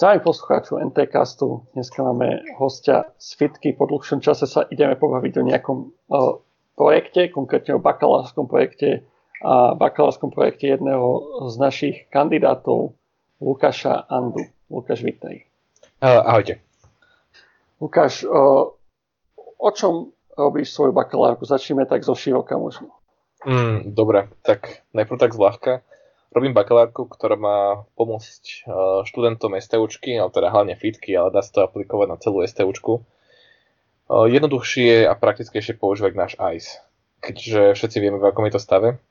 Zdravím poslucháčov NTCastu. Dneska máme hostia z Fitky. Po dlhšom čase sa ideme pobaviť o nejakom o, projekte, konkrétne o bakalárskom projekte a bakalárskom projekte jedného z našich kandidátov, Lukáša Andu. Lukáš, vítaj. Ahojte. Lukáš, o, o čom robíš svoju bakalárku? Začneme tak zo široka možno. Mm, dobre, tak najprv tak zľahka robím bakalárku, ktorá má pomôcť e, študentom STUčky, ale teda hlavne fitky, ale dá sa to aplikovať na celú STUčku. E, jednoduchšie a praktickejšie používať náš ICE, keďže všetci vieme, v akom je to stave.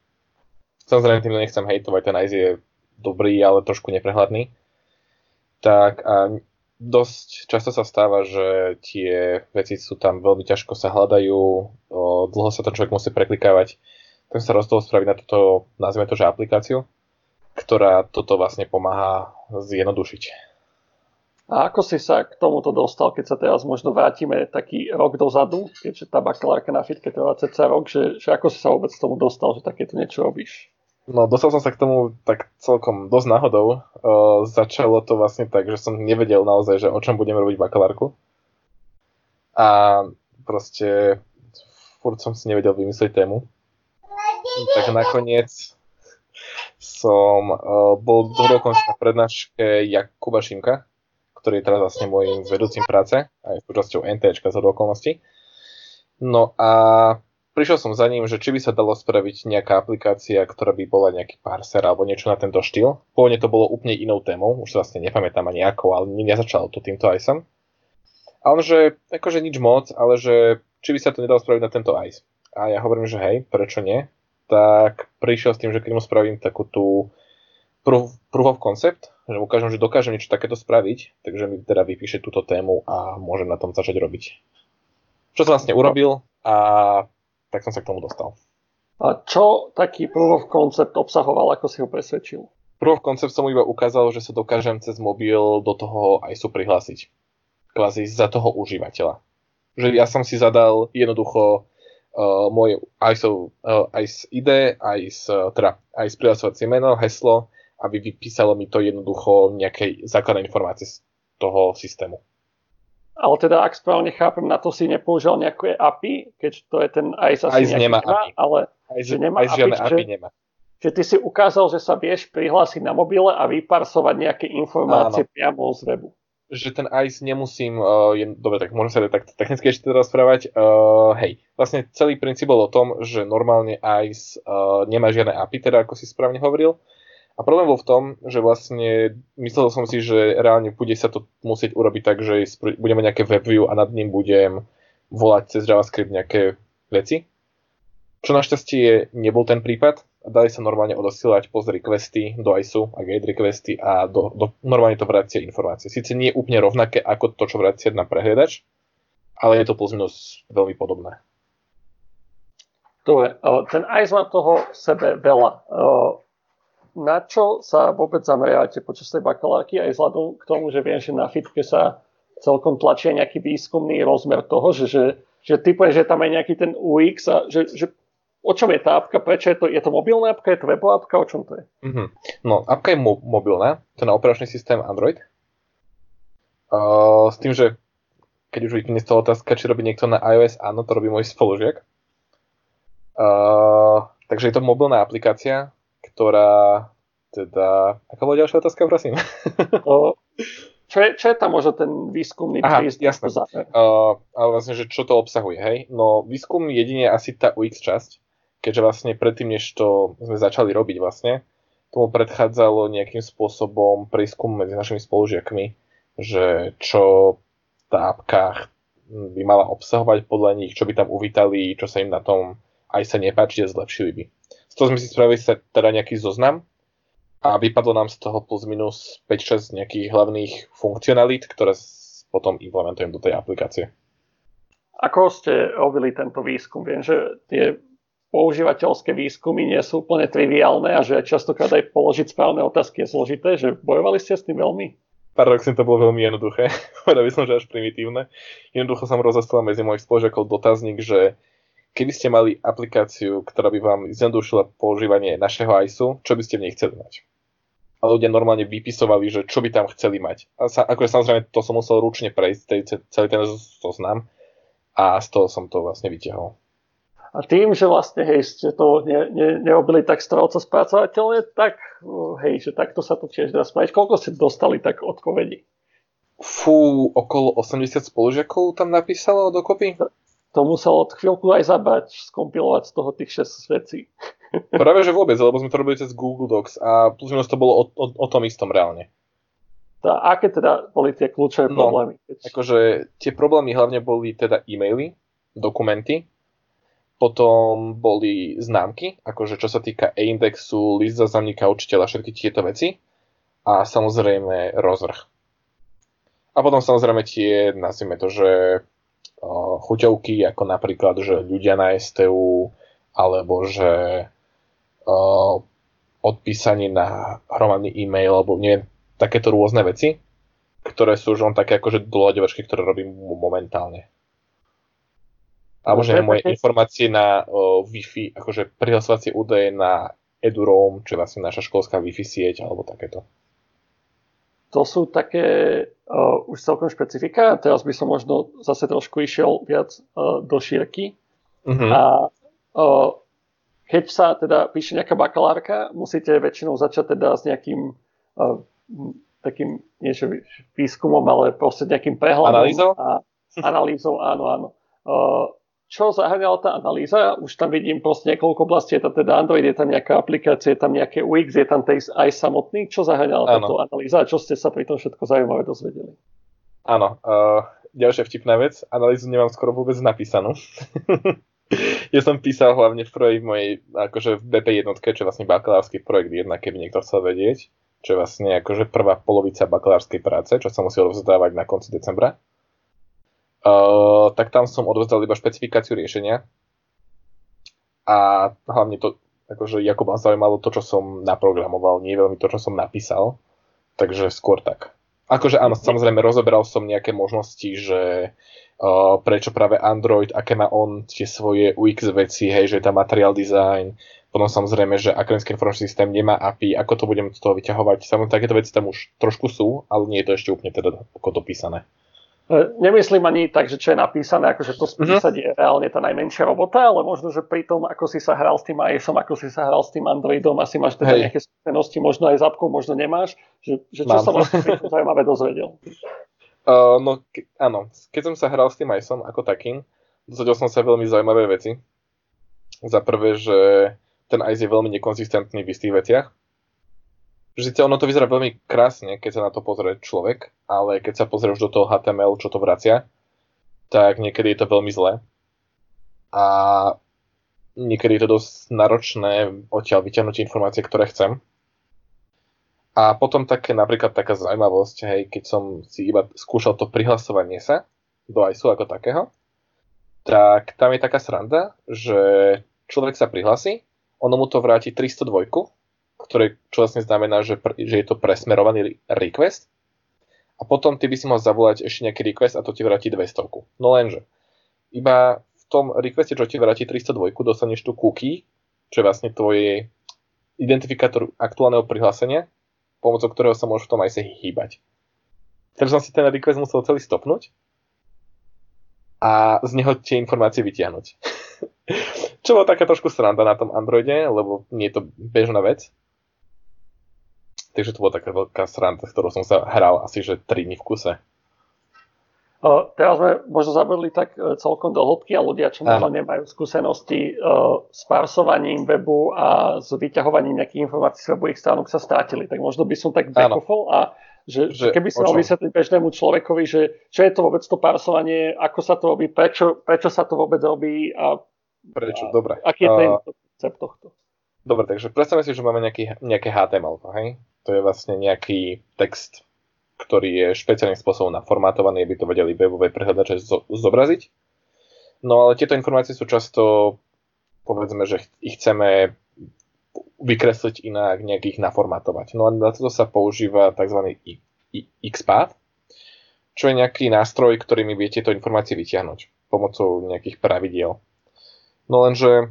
Samozrejme, tým nechcem hejtovať, ten ICE je dobrý, ale trošku neprehľadný. Tak a dosť často sa stáva, že tie veci sú tam veľmi ťažko sa hľadajú, dlho sa to človek musí preklikávať, tak sa rozhodol spraviť na toto, nazvime to, že aplikáciu, ktorá toto vlastne pomáha zjednodušiť. A ako si sa k tomuto dostal, keď sa teraz možno vrátime taký rok dozadu, keďže tá bakalárka na fitke trvá cca rok, že, že ako si sa vôbec k tomu dostal, že takéto niečo robíš? No, dostal som sa k tomu tak celkom dosť náhodou. Uh, začalo to vlastne tak, že som nevedel naozaj, že o čom budem robiť bakalárku. A proste furt som si nevedel vymyslieť tému. Tak nakoniec som uh, bol dokonca na prednáške Jakuba Šimka, ktorý je teraz vlastne môjim vedúcim práce a je súčasťou NTčka z okolností. No a prišiel som za ním, že či by sa dalo spraviť nejaká aplikácia, ktorá by bola nejaký parser alebo niečo na tento štýl. Pôvodne to bolo úplne inou témou, už sa vlastne nepamätám ani ako, ale nezačalo to týmto ICEom. A on, že akože nič moc, ale že či by sa to nedalo spraviť na tento ICE. A ja hovorím, že hej, prečo nie? Tak prišiel s tým, že keď mu spravím takú tú proof, proof of concept, že ukážem, že dokážem niečo takéto spraviť, takže mi teda vypíše túto tému a môžem na tom začať robiť. Čo som vlastne urobil a tak som sa k tomu dostal. A čo taký proof of concept obsahoval, ako si ho presvedčil? Proof of concept som mu iba ukázal, že sa dokážem cez mobil do toho aj sú prihlásiť. Kvázi za toho užívateľa. Že ja som si zadal jednoducho uh, moje ICE, uh, ICE ID, ICE, uh, teda ICE prihlasovacie meno, heslo, aby vypísalo mi to jednoducho nejaké základné informácie z toho systému. Ale teda, ak správne chápem, na to si nepoužil nejaké API, keď to je ten ICE asi ICE nemá API. ale ICE, že nemá ICE API, API že, nemá. Že ty si ukázal, že sa vieš prihlásiť na mobile a vyparsovať nejaké informácie Áno. priamo z webu že ten ICE nemusím, uh, je, dobre, tak môžem sa tak technicky ešte teda rozprávať. Uh, hej, vlastne celý princíp bol o tom, že normálne ICE uh, nemá žiadne API, teda ako si správne hovoril. A problém bol v tom, že vlastne myslel som si, že reálne bude sa to musieť urobiť tak, že budeme nejaké WebView a nad ním budem volať cez JavaScript nejaké veci. Čo našťastie nebol ten prípad dali sa normálne odosielať post requesty do ISU a gate requesty a do, do, normálne to vracia informácie. Sice nie je úplne rovnaké ako to, čo vracia na prehliadač, ale je to plus minus veľmi podobné. Dobre, ten ICE má toho v sebe veľa. Na čo sa vôbec zameriavate počas tej bakalárky aj vzhľadom k tomu, že viem, že na fitke sa celkom tlačia nejaký výskumný rozmer toho, že, že, že typujem, že tam je nejaký ten UX a že, že o čom je tá apka, prečo je to, je to mobilná apka, je to webová apka, o čom to je? Mm-hmm. No, apka je mo- mobilná, to je na operačný systém Android. Uh, s tým, že keď už vypne z toho otázka, či robí niekto na iOS, áno, to robí môj spolužiak. Uh, takže je to mobilná aplikácia, ktorá teda... Aká bola ďalšia otázka, prosím? Uh, čo, je, čo je tam možno ten výskumný Aha, prístup? jasné. Uh, ale vlastne, že čo to obsahuje, hej? No, výskum jedine asi tá UX časť, keďže vlastne predtým, než to sme začali robiť vlastne, tomu predchádzalo nejakým spôsobom prískum medzi našimi spolužiakmi, že čo tá apka by mala obsahovať podľa nich, čo by tam uvítali, čo sa im na tom aj sa nepáči a zlepšili by. Z toho sme si spravili sa teda nejaký zoznam a vypadlo nám z toho plus minus 5-6 nejakých hlavných funkcionalít, ktoré potom implementujem do tej aplikácie. Ako ste robili tento výskum? Viem, že tie používateľské výskumy nie sú úplne triviálne a že častokrát aj položiť správne otázky je zložité, že bojovali ste s tým veľmi? Paradoxne to bolo veľmi jednoduché, povedal by som, že až primitívne. Jednoducho som rozoslal medzi mojich spolužiakov dotazník, že keby ste mali aplikáciu, ktorá by vám zjednodušila používanie našeho ISU, čo by ste v nej chceli mať? a ľudia normálne vypisovali, že čo by tam chceli mať. A sa, akože samozrejme to som musel ručne prejsť, celý ten zoznam a z toho som to vlastne vyťahol. A tým, že vlastne, hej, ste to ne, ne, neobili tak strelco spracovateľne, tak, hej, že takto sa to tiež dá spraviť. Koľko ste dostali tak odpovedí? Fú, okolo 80 spolužiakov tam napísalo dokopy. To muselo od chvíľku aj zabať, skompilovať z toho tých 6 vecí. Práve, že vôbec, lebo sme to robili cez Google Docs a plus minus to bolo o, o, o tom istom reálne. Tá, aké teda boli tie kľúčové no, problémy? Akože tie problémy hlavne boli teda e-maily, dokumenty, potom boli známky, akože čo sa týka e-indexu, list záznamníka učiteľa, všetky tieto veci a samozrejme rozvrh. A potom samozrejme tie, nazvime to, že uh, chuťovky, ako napríklad, že ľudia na STU, alebo že uh, odpísanie na hromadný e-mail, alebo neviem, takéto rôzne veci, ktoré sú už len také akože doľaďovačky, ktoré robím momentálne. Alebo že moje informácie na uh, Wi-Fi, akože prihlasovacie údaje na EduRoam, čo je vlastne naša školská Wi-Fi sieť, alebo takéto. To sú také uh, už celkom špecifika. Teraz by som možno zase trošku išiel viac uh, do šírky. Uh-huh. A uh, keď sa teda píše nejaká bakalárka, musíte väčšinou začať teda s nejakým uh, takým, niečo výskumom, ale proste nejakým prehľadom. Analýzou? A, analýzou, áno, áno. Uh, čo zahrňala tá analýza. Už tam vidím proste niekoľko oblastí, je tam teda Android, je tam nejaká aplikácia, je tam nejaké UX, je tam aj samotný. Čo zahrňala táto analýza a čo ste sa pri tom všetko zaujímavé dozvedeli? Áno, uh, ďalšia vtipná vec. Analýzu nemám skoro vôbec napísanú. ja som písal hlavne v prvej mojej, akože v BP jednotke, čo je vlastne bakalársky projekt jedna, keby niekto chcel vedieť, čo je vlastne akože prvá polovica bakalárskej práce, čo sa musel rozdávať na konci decembra. Uh, tak tam som odovzdal iba špecifikáciu riešenia a hlavne to, akože Jakuba zaujímalo to, čo som naprogramoval, nie veľmi to, čo som napísal, takže skôr tak. Akože áno, samozrejme rozoberal som nejaké možnosti, že uh, prečo práve Android, aké má on tie svoje UX veci, hej, že je tam materiál design, potom samozrejme, že akademický informačný systém nemá API, ako to budem z toho vyťahovať. Samozrejme, takéto veci tam už trošku sú, ale nie je to ešte úplne teda ako. E, nemyslím ani tak, že čo je napísané, akože to spísať mm-hmm. je reálne tá najmenšia robota, ale možno, že pri tom, ako si sa hral s tým iOSom, ako si sa hral s tým Androidom, asi máš teda Hej. nejaké skúsenosti, možno aj s apkou, možno nemáš, že, že čo Mám. sa vlastne zaujímavé dozvedel? Uh, no, ke, áno, keď som sa hral s tým iOSom ako takým, dozvedel som sa veľmi zaujímavé veci. Za prvé, že ten iOS je veľmi nekonzistentný v istých veciach, že síce ono to vyzerá veľmi krásne, keď sa na to pozrie človek, ale keď sa pozrie už do toho HTML, čo to vracia, tak niekedy je to veľmi zlé. A niekedy je to dosť náročné odtiaľ vyťahnuť informácie, ktoré chcem. A potom také, napríklad taká zaujímavosť, hej, keď som si iba skúšal to prihlasovanie sa do ISU ako takého, tak tam je taká sranda, že človek sa prihlasí, ono mu to vráti 302 ktoré, čo vlastne znamená, že, pr- že je to presmerovaný request. A potom ty by si mal zavolať ešte nejaký request a to ti vráti 200. No lenže, iba v tom requeste, čo ti vráti 302, dostaneš tu cookie, čo je vlastne tvoj identifikátor aktuálneho prihlásenia, pomocou ktorého sa môžeš v tom aj sa hýbať. Takže som si ten request musel celý stopnúť a z neho tie informácie vytiahnuť. Čo bolo taká trošku sranda na tom Androide, lebo nie je to bežná vec. Takže to bola taká veľká sranda, s ktorou som sa hral asi že 3 dní v kuse. Uh, teraz sme možno zabudli tak uh, celkom do hĺbky a ľudia, čo možno nemajú skúsenosti uh, s parsovaním webu a s vyťahovaním nejakých informácií z webových stránok sa státili. Tak možno by som tak backofol a že, že keby si mal vysvetliť bežnému človekovi, že čo je to vôbec to parsovanie, ako sa to robí, prečo, prečo sa to vôbec robí a, prečo, a dobre. aký je ten koncept tohto. Dobre, takže predstavme si, že máme nejaký, nejaké HTML, hej? To je vlastne nejaký text, ktorý je špeciálnym spôsobom naformátovaný, aby to vedeli webové prehľadače zo- zobraziť. No ale tieto informácie sú často, povedzme, že ich chceme vykresliť inak, nejak ich naformatovať. No a na toto sa používa tzv. XPath, čo je nejaký nástroj, ktorými viete tieto informácie vytiahnuť pomocou nejakých pravidiel. No lenže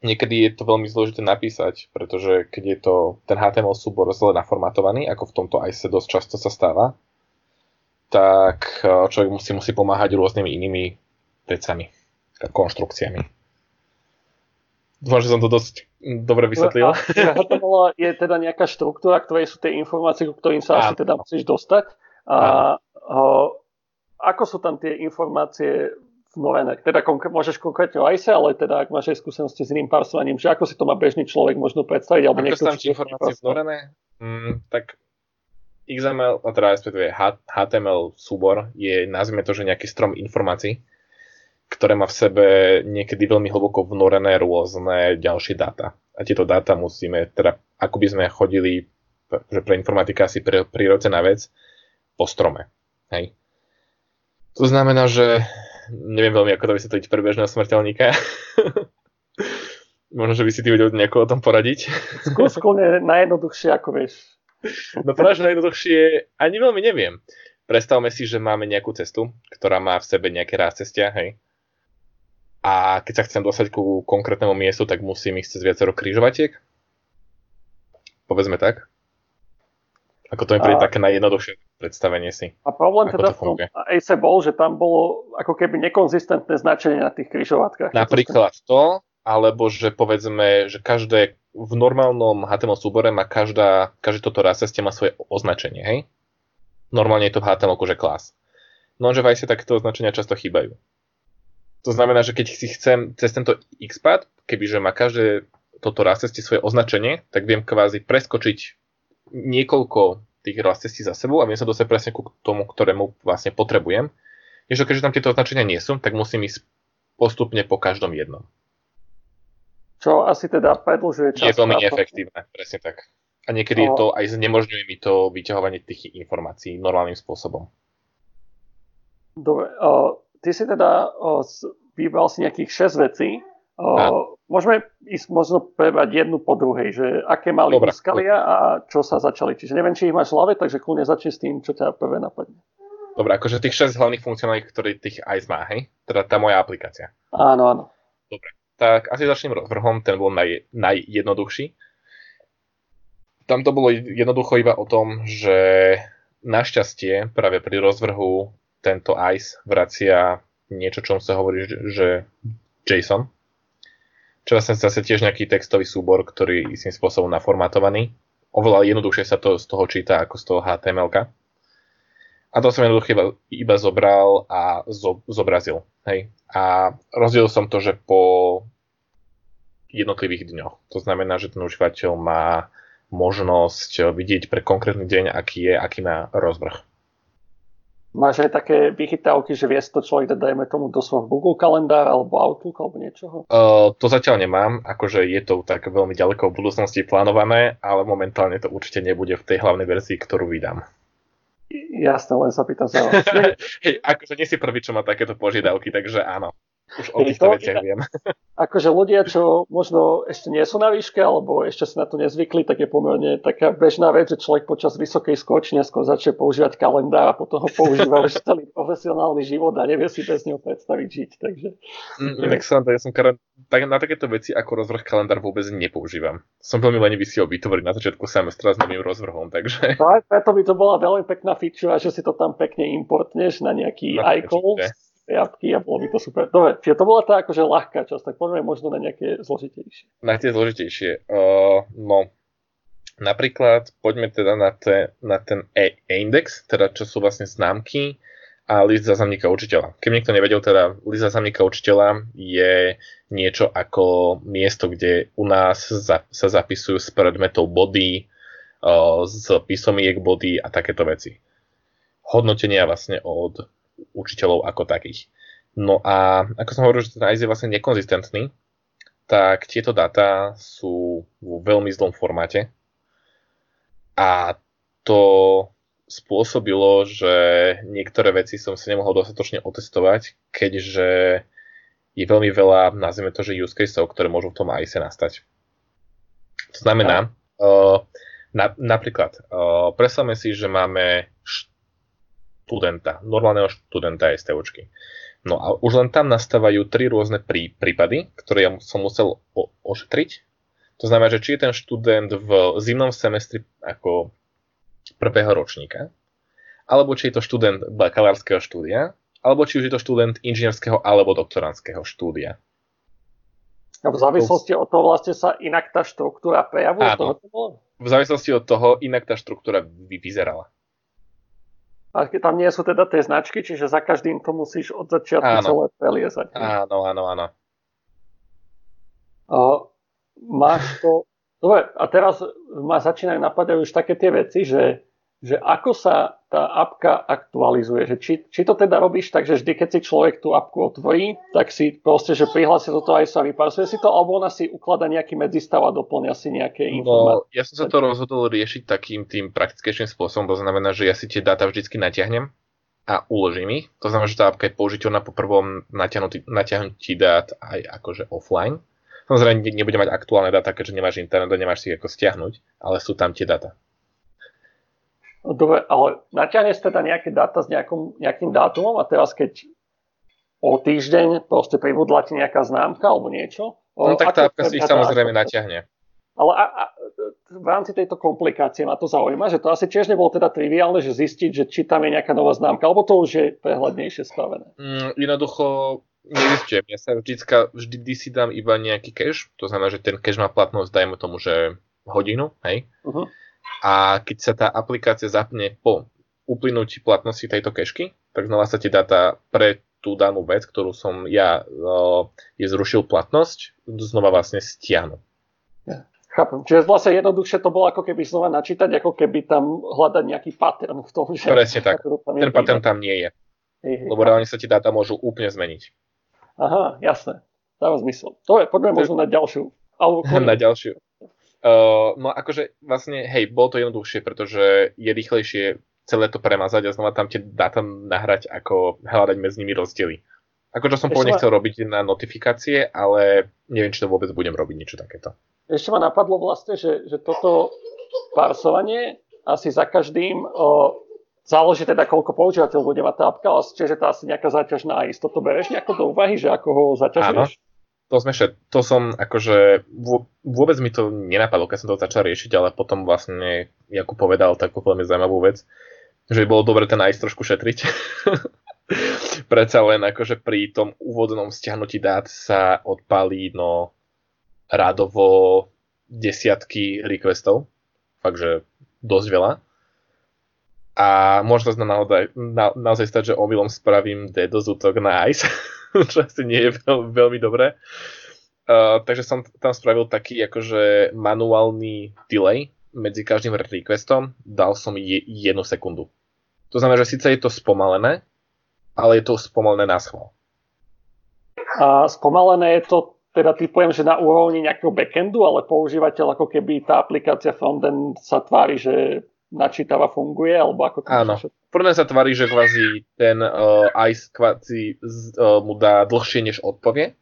niekedy je to veľmi zložité napísať, pretože keď je to ten HTML súbor zle naformatovaný, ako v tomto ICE dosť často sa stáva, tak eh, človek musí, musí pomáhať rôznymi inými vecami, konštrukciami. Dúfam, že som to dosť dobre vysvetlil. HTML je teda nejaká štruktúra, ktorej sú tie informácie, ku ktorým sa asi teda musíš dostať. A, a ako sú tam tie informácie vnorené? Teda konkr- môžeš konkrétne o ICE, ale teda ak máš aj skúsenosti s iným parsovaním, že ako si to má bežný človek možno predstaviť? Alebo ako sú informácie vnorené? Mm, tak XML, teda respektíve HTML súbor je, nazvime to, že nejaký strom informácií, ktoré má v sebe niekedy veľmi hlboko vnorené rôzne ďalšie dáta. A tieto dáta musíme, teda ako by sme chodili, že pre informatika asi prirodzená vec, po strome. Hej. To znamená, že neviem veľmi, ako to vysvetliť pre bežného smrteľníka. Možno, že by si ty vedel nejako o tom poradiť. Skús najjednoduchšie, ako vieš. No práve, najjednoduchšie ani veľmi neviem. Predstavme si, že máme nejakú cestu, ktorá má v sebe nejaké ráz cestia, hej a keď sa chcem dostať ku konkrétnemu miestu, tak musím ísť cez viacero krížovatiek. Povedzme tak. Ako to mi príde a... také najjednoduchšie predstavenie si. A problém teda v tom Ace bol, že tam bolo ako keby nekonzistentné značenie na tých križovatkách. Napríklad to, alebo že povedzme, že každé v normálnom HTML súbore má každá, každý toto raseste má svoje označenie, hej? Normálne je to v HTML že klas. No, že v ICE takéto označenia často chýbajú. To znamená, že keď si chcem cez tento XPath, kebyže má každé toto cesty svoje označenie, tak viem kvázi preskočiť niekoľko tých cestí za sebou a viem sa dostať presne ku tomu, ktorému vlastne potrebujem. Ježe keďže tam tieto označenia nie sú, tak musím ísť postupne po každom jednom. Čo asi teda predlžuje čas. Je veľmi neefektívne, presne tak. A niekedy no. je to aj znemožňuje mi to vyťahovanie tých informácií normálnym spôsobom. Dobre, ty si teda o, vybral si nejakých 6 vecí. O, môžeme ísť možno prebrať jednu po druhej, že aké mali Dobre. úskalia a čo sa začali. Čiže neviem, či ich máš v hlave, takže kľudne začni s tým, čo ťa prvé napadne. Dobre, akože tých 6 hlavných funkcionálnych, ktoré tých ICE má, hej? Teda tá moja aplikácia. Áno, áno. Dobre, tak asi začnem rozvrhom, ten bol naj, najjednoduchší. Tam to bolo jednoducho iba o tom, že našťastie práve pri rozvrhu tento ICE vracia niečo, čom sa hovorí, že JSON. Čo vlastne zase tiež nejaký textový súbor, ktorý je istým spôsobom naformatovaný. Oveľa jednoduchšie sa to z toho číta ako z toho HTML. A to som jednoducho iba, iba zobral a zo, zobrazil. Hej. A rozdiel som to, že po jednotlivých dňoch. To znamená, že ten užívateľ má možnosť vidieť pre konkrétny deň, aký je, aký má rozvrh. Máš aj také vychytávky, že vie to človek dať, dajme tomu, do svojho Google kalendár alebo Outlook alebo niečoho? Uh, to zatiaľ nemám, akože je to tak veľmi ďaleko v budúcnosti plánované, ale momentálne to určite nebude v tej hlavnej verzii, ktorú vydám. Jasne, len sa pýtam sa. Hej, akože nie si prvý, čo má takéto požiadavky, takže áno. Už o týchto veciach viem. Akože ľudia, čo možno ešte nie sú na výške, alebo ešte si na to nezvykli, tak je pomerne taká bežná vec, že človek počas vysokej skočne skôr začne používať kalendár a potom ho používa už celý profesionálny život a nevie si bez neho predstaviť žiť. Takže... Mm, som, ja som kar- tak, na takéto veci ako rozvrh kalendár vôbec nepoužívam. Som veľmi lenivý si ho vytvoriť na začiatku semestra s novým rozvrhom, takže... Tak, preto by to bola veľmi pekná feature, že si to tam pekne importneš na nejaký no, icon jabky a bolo by to super. Dobre, čiže to bola tá akože ľahká časť, tak poďme možno na nejaké zložitejšie. Na tie zložitejšie. Uh, no, napríklad poďme teda na, te, na ten e-index, teda čo sú vlastne známky a list záznamníka učiteľa. Keby niekto nevedel, teda list záznamníka učiteľa je niečo ako miesto, kde u nás za, sa zapisujú z predmetov body, uh, z písomiek body a takéto veci. Hodnotenia vlastne od učiteľov ako takých. No a ako som hovoril, že ten ICE je vlastne nekonzistentný, tak tieto dáta sú vo veľmi zlom formáte a to spôsobilo, že niektoré veci som si nemohol dostatočne otestovať, keďže je veľmi veľa, nazvime to, že use caseov, ktoré môžu v tom ICE nastať. To znamená, uh, na, napríklad, uh, predstavme si, že máme študenta, normálneho študenta STOčky. No a už len tam nastávajú tri rôzne prí, prípady, ktoré ja som musel o, ošetriť. To znamená, že či je ten študent v zimnom semestri ako prvého ročníka, alebo či je to študent bakalárskeho štúdia, alebo či už je to študent inžinierského alebo doktorandského štúdia. A v závislosti od toho vlastne sa inak tá štruktúra prejavuje? Áno. V závislosti od toho inak tá štruktúra vyzerala. A tam nie sú teda tie značky, čiže za každým to musíš od začiatku áno. celé preliezať. Áno, áno, áno. A máš to... Dobre, a teraz ma začínajú napadať už také tie veci, že že ako sa tá apka aktualizuje, že či, či to teda robíš tak, že vždy, keď si človek tú apku otvorí, tak si proste, že prihlási do toho aj sa vyparsuje si to, alebo ona si ukladá nejaký medzistav a doplňa si nejaké no, informácie. No, ja som sa to rozhodol riešiť takým tým praktickejším spôsobom, to znamená, že ja si tie dáta vždycky natiahnem a uložím ich. To znamená, že tá apka je použiteľná po prvom natiahnutí dát aj akože offline. Samozrejme, nebude mať aktuálne dáta, keďže nemáš internet a nemáš si ich ako stiahnuť, ale sú tam tie dáta. Dobre, ale natiahne teda nejaké dáta s nejakom, nejakým dátumom a teraz keď o týždeň proste pribudla ti nejaká známka alebo niečo. No tak tá apka si ich samozrejme natiahne. Ale a, a, v rámci tejto komplikácie ma to zaujíma, že to asi tiež nebolo teda triviálne, že zistiť, že či tam je nejaká nová známka, alebo to už je prehľadnejšie spravené. Mm, jednoducho nezistujem. Ja sa vždycka, vždy si dám iba nejaký cache, to znamená, že ten cache má platnosť, dajme tomu, že hodinu, hej. Uh-huh a keď sa tá aplikácia zapne po uplynutí platnosti tejto kešky, tak znova sa ti dáta pre tú danú vec, ktorú som ja je zrušil platnosť, znova vlastne stiahnu. Chápem. Čiže vlastne jednoduchšie to bolo ako keby znova načítať, ako keby tam hľadať nejaký pattern v tom, že... Presne tak. Ten pattern tam nie je. Je, Lebo reálne sa ti dáta môžu úplne zmeniť. Aha, jasné. Dáva zmysel. To je, poďme možno na ďalšiu. Alebo na ďalšiu. Uh, no akože vlastne, hej, bolo to jednoduchšie, pretože je rýchlejšie celé to premazať a znova tam tie dáta nahrať, ako hľadať medzi nimi rozdiely. Akože som pôvodne chcel robiť na notifikácie, ale neviem, či to vôbec budem robiť niečo takéto. Ešte ma napadlo vlastne, že, že toto parsovanie asi za každým o, záleží teda, koľko používateľ bude mať tá apka, ale čiže to asi nejaká záťaž na istotu. Bereš nejako do úvahy, že ako ho zaťažuješ? Áno, to sme šet, to som akože vôbec mi to nenapadlo, keď som to začal riešiť, ale potom vlastne Jakub povedal takú veľmi zaujímavú vec, že by bolo dobre ten ice trošku šetriť. Predsa len akože pri tom úvodnom stiahnutí dát sa odpálí no rádovo desiatky requestov, takže dosť veľa. A môže sa naozaj, na, naozaj stať, že omylom spravím DDoS útok na ICE čo asi nie je veľ, veľmi dobré. Uh, takže som tam spravil taký akože manuálny delay medzi každým requestom, dal som je, jednu sekundu. To znamená, že síce je to spomalené, ale je to spomalené na schvál. A spomalené je to teda typujem, že na úrovni nejakého backendu, ale používateľ ako keby tá aplikácia frontend sa tvári, že načítava funguje, alebo ako to Áno. Prvé sa tvári, že kvázi ten uh, ICE kvázi uh, mu dá dlhšie, než odpovie,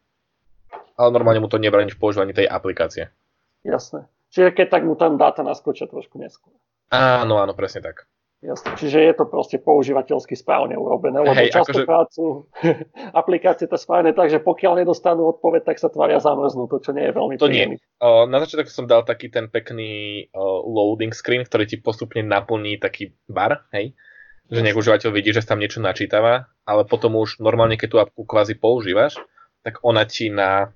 ale normálne mu to nebráni v používaní tej aplikácie. Jasné. Čiže keď tak mu tam dáta naskočia trošku neskôr. Áno, áno, presne tak. Jasne, čiže je to proste používateľsky správne urobené, lebo Hej, častokrát akože... sú aplikácie to správne tak, že pokiaľ nedostanú odpoveď, tak sa tvária zamrznú, to čo nie je veľmi To príjemný. nie. Uh, na začiatok som dal taký ten pekný uh, loading screen, ktorý ti postupne naplní taký bar, hej, že nech užívateľ vidí, že tam niečo načítava, ale potom už normálne, keď tú apku kvázi používaš, tak ona ti na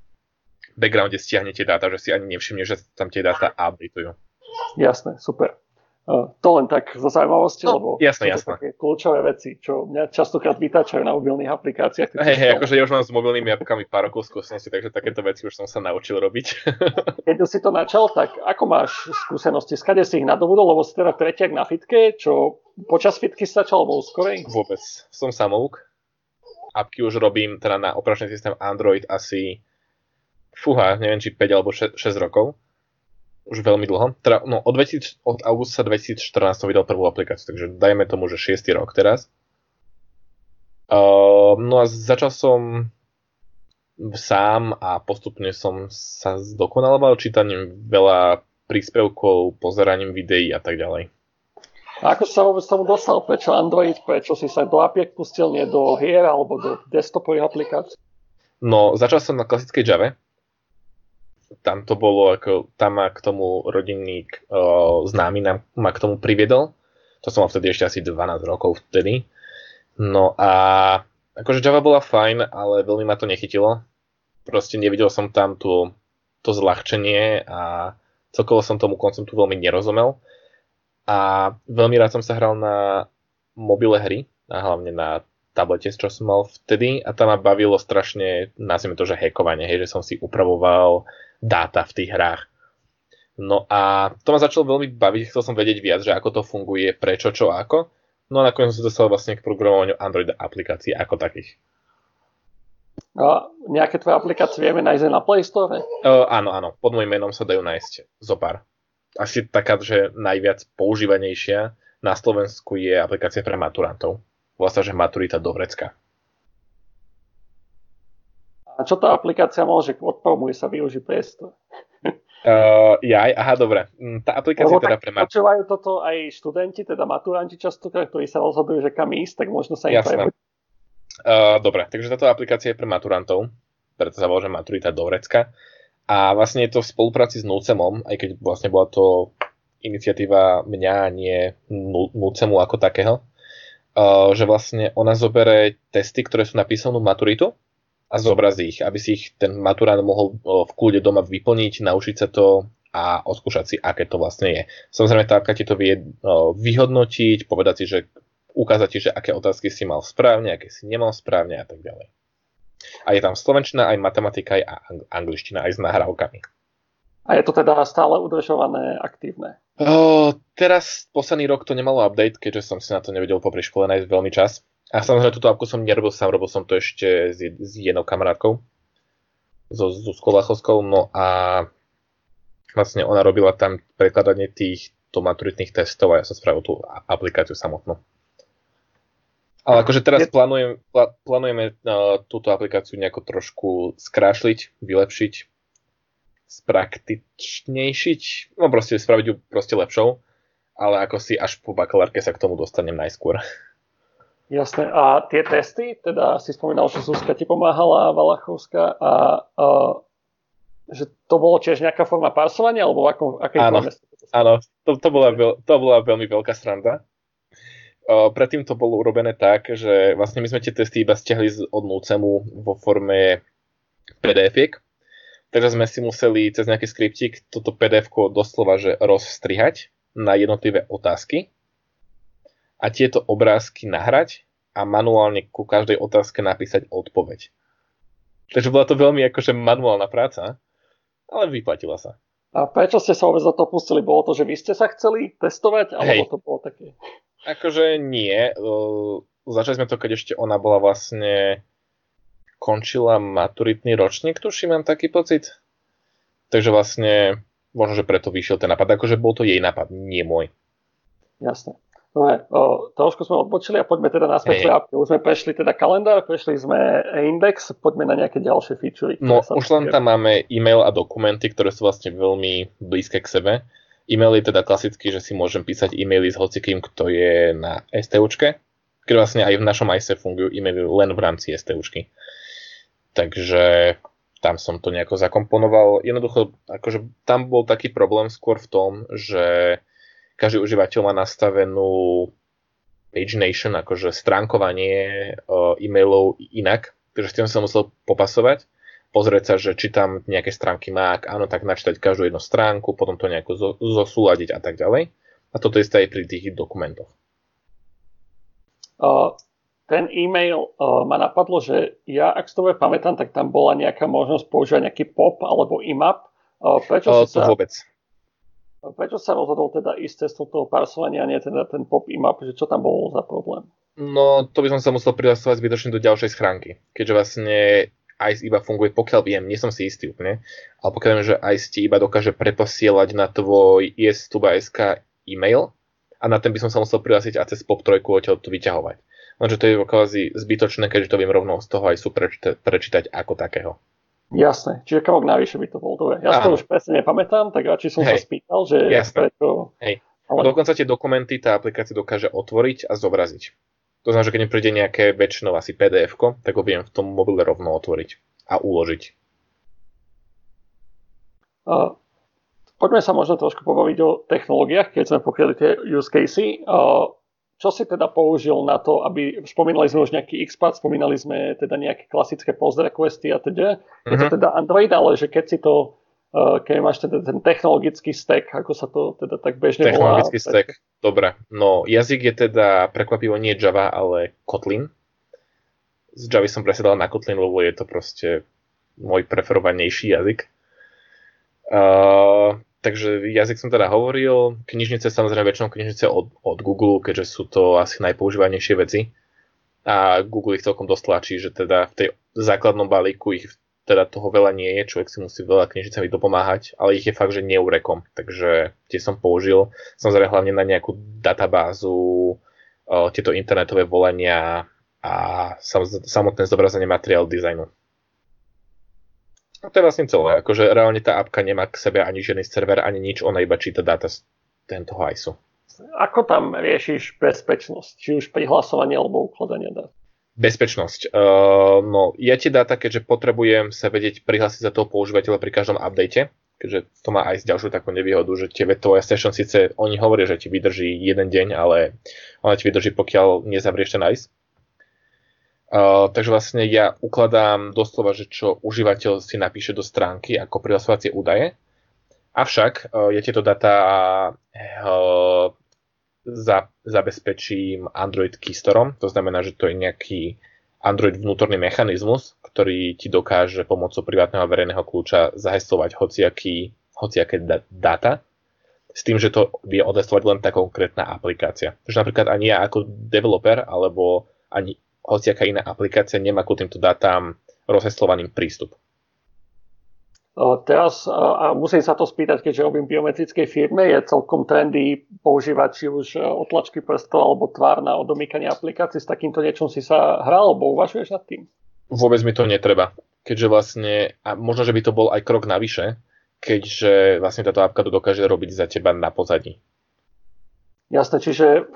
backgrounde stiahne tie dáta, že si ani nevšimne, že tam tie dáta updateujú. Jasné, super. To len tak zo zaujímavosti, no, lebo jasné, jasné. také kľúčové veci, čo mňa častokrát vytáčajú na mobilných aplikáciách. Hej, hej, akože ja už mám s mobilnými apkami pár rokov skúsenosti, takže takéto veci už som sa naučil robiť. Keď si to načal, tak ako máš skúsenosti? Skade si ich nadobudol, lebo si teda tretiak na fitke, čo počas fitky si začal, alebo skorej? Vôbec. Som samouk. Apky už robím teda na operačný systém Android asi fúha, neviem či 5 alebo 6, 6 rokov už veľmi dlho. Teda, no, od, 2000, od augusta 2014 som vydal prvú aplikáciu, takže dajme tomu, že 6. rok teraz. Uh, no a začal som sám a postupne som sa zdokonaloval čítaním veľa príspevkov, pozeraním videí a tak ďalej. A ako sa vôbec tomu dostal? Prečo Android? Prečo si sa do apiek pustil, nie do hier alebo do desktopových aplikácií? No, začal som na klasickej Java. Tam to bolo, ako, tam ma k tomu rodinný uh, známy nám, ma k tomu priviedol. To som mal vtedy ešte asi 12 rokov vtedy. No a akože Java bola fajn, ale veľmi ma to nechytilo. Proste nevidel som tam tú, to zľahčenie a celkovo som tomu konceptu veľmi nerozumel. A veľmi rád som sa hral na mobile hry, a hlavne na tablete, čo som mal vtedy a tam ma bavilo strašne, nazvime to, že hackovanie, hej, že som si upravoval dáta v tých hrách. No a to ma začalo veľmi baviť, chcel som vedieť viac, že ako to funguje, prečo, čo, ako. No a nakoniec som sa dostal vlastne k programovaniu Android aplikácií ako takých. A nejaké tvoje aplikácie vieme nájsť na Play Store? Uh, áno, áno, pod môjim menom sa dajú nájsť zo pár asi taká, že najviac používanejšia na Slovensku je aplikácia pre maturantov. Sa, že Maturita do vrecka. A čo tá aplikácia môže? Odpromuj sa, využiť priestor. Uh, jaj, aha, dobre. Mm, tá aplikácia Lebo teda pre maturantov. Počúvajú toto aj študenti, teda maturanti častokrát, ktorí sa rozhodujú, že kam ísť, tak možno sa im Jasné. Uh, dobre, takže táto aplikácia je pre maturantov, preto sa volá, že Maturita do vrecka. A vlastne je to v spolupráci s Nucemom, aj keď vlastne bola to iniciatíva mňa, nie Nucemu ako takého, uh, že vlastne ona zobere testy, ktoré sú na písomnú maturitu a zobrazí ich, aby si ich ten maturant mohol v kľude doma vyplniť, naučiť sa to a odskúšať si, aké to vlastne je. Samozrejme, tá ti to vie vyhodnotiť, povedať si, že ukázať ti, že aké otázky si mal správne, aké si nemal správne a tak ďalej. A je tam slovenčina, aj matematika, aj angličtina, aj s nahrávkami. A je to teda stále udržované, aktívne? O, teraz posledný rok to nemalo update, keďže som si na to nevedel popri škole nájsť veľmi čas. A samozrejme túto apku som nerobil sám, robil som to ešte s, s jednou kamarátkou, so Zuzkou Lachovskou, no a vlastne ona robila tam prekladanie týchto maturitných testov a ja som spravil tú aplikáciu samotnú. Ale akože teraz plánujem, plá, plánujeme uh, túto aplikáciu nejako trošku skrášliť, vylepšiť, spraktičnejšiť, no proste spraviť ju proste lepšou, ale ako si až po bakalárke sa k tomu dostanem najskôr. Jasné. A tie testy, teda si spomínal, že Zuzka ti pomáhala, Valachovská, a, a že to bolo tiež nejaká forma parsovania, alebo v akom, akej áno, forme? Áno, to, to, bola, to bola veľmi veľká sranda. Predtým to bolo urobené tak, že vlastne my sme tie testy iba stiahli od Nucemu vo forme pdf takže sme si museli cez nejaký skriptík toto pdf doslova že rozstrihať na jednotlivé otázky a tieto obrázky nahrať a manuálne ku každej otázke napísať odpoveď. Takže bola to veľmi akože manuálna práca, ale vyplatila sa. A prečo ste sa vôbec do toho pustili? Bolo to, že vy ste sa chceli testovať, alebo Hej. to bolo také? Akože nie. Začali sme to, keď ešte ona bola vlastne končila maturitný ročník, tuším, mám taký pocit. Takže vlastne možno, že preto vyšiel ten nápad. Akože bol to jej nápad, nie môj. Jasné. No o, trošku sme odbočili a poďme teda naspäť hey. Už sme prešli teda kalendár, prešli sme index, poďme na nejaké ďalšie featurey. No už len tam máme e-mail a dokumenty, ktoré sú vlastne veľmi blízke k sebe. E-mail je teda klasický, že si môžem písať e-maily s hocikým, kto je na STUčke, keď vlastne aj v našom ICE fungujú e-maily len v rámci STUčky. Takže tam som to nejako zakomponoval. Jednoducho, akože tam bol taký problém skôr v tom, že každý užívateľ má nastavenú pagination, akože stránkovanie e-mailov inak, takže s tým som musel popasovať pozrieť sa, že či tam nejaké stránky má, ak áno, tak načítať každú jednu stránku, potom to nejako zo, zosúľadiť a tak ďalej. A toto je aj pri tých dokumentoch. Uh, ten e-mail uh, ma napadlo, že ja, ak si to pamätám, tak tam bola nejaká možnosť používať nejaký POP alebo IMAP. Uh, prečo uh, to sa, vôbec. Prečo sa rozhodol teda ísť cestou toho parsovania, nie teda ten POP IMAP, že čo tam bolo za problém? No, to by som sa musel prihlasovať zbytočne do ďalšej schránky, keďže vlastne ICE iba funguje, pokiaľ viem, nie som si istý úplne, ale pokiaľ viem, že ICE ti iba dokáže preposielať na tvoj ISTuba.sk e-mail a na ten by som sa musel prihlásiť a cez POP3 odtiaľ to vyťahovať. Lenže to je kvázi zbytočné, keďže to viem rovno z toho aj sú prečítať ako takého. Jasné, čiže krok navyše by to bol dobre. Ja to už presne nepamätám, tak radšej som Hej. sa spýtal, že Jasné. prečo, Hej. Ale... Dokonca tie dokumenty tá aplikácia dokáže otvoriť a zobraziť. To znamená, že keď mi príde nejaké väčšinou asi pdf tak ho viem v tom mobile rovno otvoriť a uložiť. Uh, poďme sa možno trošku pobaviť o technológiách, keď sme pokryli tie use casey. Uh, čo si teda použil na to, aby, spomínali sme už nejaký XPath, spomínali sme teda nejaké klasické post requesty a teda. Je to mhm. teda Android, ale že keď si to Uh, keď máš teda ten technologický stack, ako sa to teda tak bežne volá. Technologický stack, dobre. No jazyk je teda prekvapivo nie Java, ale Kotlin. Z Java som presedal na Kotlin, lebo je to proste môj preferovanejší jazyk. Uh, takže jazyk som teda hovoril, knižnice samozrejme väčšinou knižnice od, od Google, keďže sú to asi najpoužívanejšie veci. A Google ich celkom dosť tlačí, že teda v tej základnom balíku ich teda toho veľa nie je, človek si musí veľa knižnicami dopomáhať, ale ich je fakt, že neurekom, takže tie som použil, samozrejme hlavne na nejakú databázu, tieto internetové volania a samotné zobrazenie materiál dizajnu. A to je vlastne celé, akože reálne tá apka nemá k sebe ani žiadny server, ani nič, ona iba číta dáta z tento ISO. Ako tam riešiš bezpečnosť, či už pri hlasovaní alebo ukladania dát? Bezpečnosť. Uh, no, ja ti dáta, keďže potrebujem sa vedieť prihlásiť za toho používateľa pri každom update, keďže to má aj ďalšiu takú nevýhodu, že tie tvoja session síce, oni hovoria, že ti vydrží jeden deň, ale ona ti vydrží, pokiaľ nezavrieš ten ICE. Uh, takže vlastne ja ukladám doslova, že čo užívateľ si napíše do stránky ako prihlasovacie údaje. Avšak uh, ja tieto data uh, za, zabezpečím Android Keystorom, to znamená, že to je nejaký Android vnútorný mechanizmus, ktorý ti dokáže pomocou privátneho a verejného kľúča zahestovať hociaký, hociaké dáta, s tým, že to vie odestovať len tá konkrétna aplikácia. Takže napríklad ani ja ako developer, alebo ani hociaká iná aplikácia nemá ku týmto dátam rozheslovaným prístup. Teraz, a musím sa to spýtať, keďže robím biometrickej firme, je celkom trendy používať či už e, otlačky prstov alebo tvár na odomýkanie aplikácií. S takýmto niečom si sa hral alebo uvažuješ nad tým? Vôbec mi to netreba. Keďže vlastne, a možno, že by to bol aj krok navyše, keďže vlastne táto apka to dokáže robiť za teba na pozadí. Jasné, čiže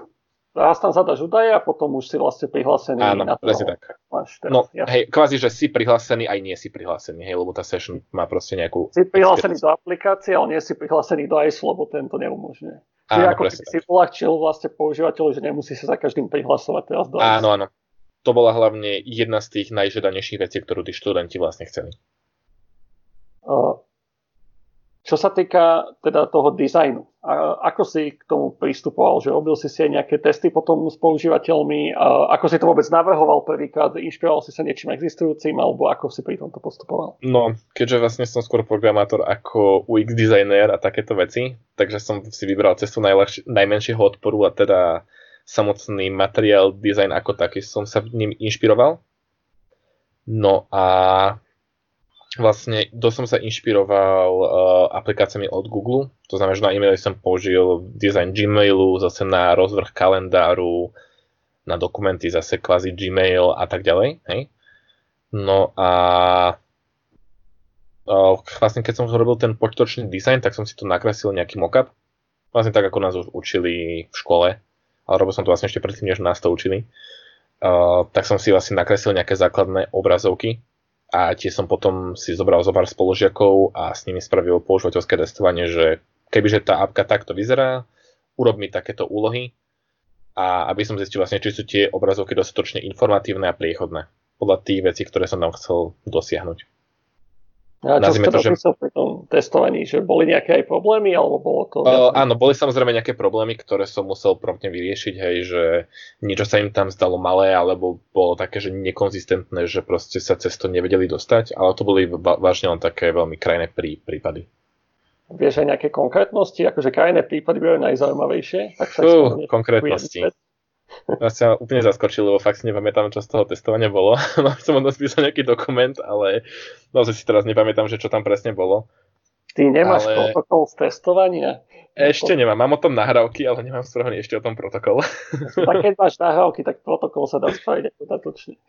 raz tam zadaš údaje a potom už si vlastne prihlásený Áno, na presne tak. Máš teraz, no, ja. hej, kvázi, že si prihlásený aj nie si prihlásený, hej, lebo tá session má proste nejakú... Si prihlásený do aplikácie, ale nie si prihlásený do ISO, lebo ten to neumožňuje. Čiže áno, ako keby si uľahčil vlastne používateľu, že nemusí sa za každým prihlasovať teraz do ISO. Áno, áno. To bola hlavne jedna z tých najžiadanejších vecí, ktorú tí študenti vlastne chceli. Uh, čo sa týka teda toho dizajnu, a ako si k tomu pristupoval? Že robil si si aj nejaké testy potom s používateľmi? A ako si to vôbec navrhoval prvýkrát? Inšpiroval si sa niečím existujúcim? Alebo ako si pri tomto postupoval? No, keďže vlastne som skôr programátor ako UX designer a takéto veci, takže som si vybral cestu najmenšieho odporu a teda samotný materiál, design ako taký som sa v ním inšpiroval. No a vlastne dosť som sa inšpiroval uh, aplikáciami od Google. To znamená, že na e-maili som použil design Gmailu, zase na rozvrh kalendáru, na dokumenty zase kvázi Gmail a tak ďalej. Hej? No a uh, vlastne keď som robil ten počtočný design, tak som si tu nakreslil nejaký mockup. Vlastne tak, ako nás už učili v škole, ale robil som to vlastne ešte predtým, než nás to učili. Uh, tak som si vlastne nakreslil nejaké základné obrazovky, a tiež som potom si zobral zo pár spolužiakov a s nimi spravil používateľské testovanie, že kebyže tá apka takto vyzerá, urob mi takéto úlohy a aby som zistil vlastne, či sú tie obrazovky dostatočne informatívne a priechodné podľa tých vecí, ktoré som tam chcel dosiahnuť. A čo to, že... pri tom testovaní, že boli nejaké aj problémy, alebo bolo to... Uh, áno, boli samozrejme nejaké problémy, ktoré som musel promptne vyriešiť, hej, že niečo sa im tam zdalo malé, alebo bolo také, že nekonzistentné, že proste sa cez to nevedeli dostať, ale to boli vážne len také veľmi krajné prí, prípady. Vieš aj nejaké konkrétnosti, akože krajné prípady boli najzaujímavejšie? Tak sa uh, konkrétnosti. Ja sa úplne zaskočil, lebo fakt si nepamätám, čo z toho testovania bolo. Mám som od písať nejaký dokument, ale naozaj si teraz nepamätám, že čo tam presne bolo. Ty nemáš ale... protokol z testovania? Ešte nemám. Mám o tom nahrávky, ale nemám spravený ešte o tom protokol. Tak keď máš nahrávky, tak protokol sa dá spraviť dodatočne.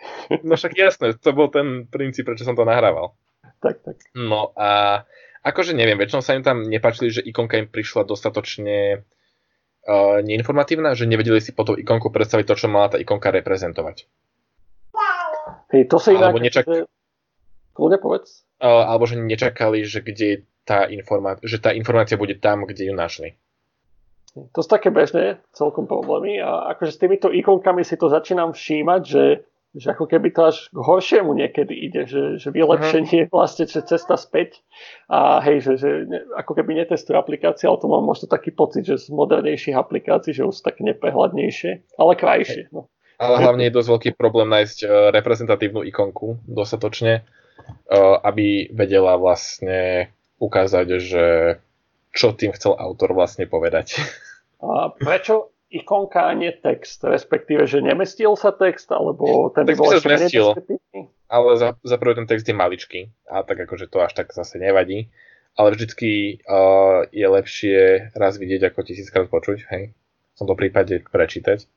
No však jasné, to bol ten princíp, prečo som to nahrával. Tak, tak. No a akože neviem, väčšinou sa im tam nepačili, že ikonka im prišla dostatočne uh, neinformatívna, že nevedeli si po tú ikonku predstaviť to, čo mala tá ikonka reprezentovať. Hej, to sa inak... Alebo nečak... Kľudne povedz. Uh, alebo že nečakali, že kde tá informá... že tá informácia bude tam, kde ju našli. To sú také bežné celkom problémy a akože s týmito ikonkami si to začínam všímať, že že ako keby to až k horšiemu niekedy ide, že, že vylepšenie je vlastne že cesta späť a hej, že, že ne, ako keby netestuje aplikácie, ale to mám možno taký pocit, že z modernejších aplikácií, že už sú také neprehľadnejšie, ale krajšie. No. Ale hlavne je dosť veľký problém nájsť uh, reprezentatívnu ikonku dostatočne, aby vedela vlastne ukázať, že čo tým chcel autor vlastne povedať. A prečo ikonka a nie text, respektíve, že nemestil sa text, alebo ten by bol ešte zmestil, ale za, za prvý ten text je maličký a tak akože to až tak zase nevadí, ale vždycky uh, je lepšie raz vidieť ako tisíckrát počuť, hej, v tomto prípade prečítať.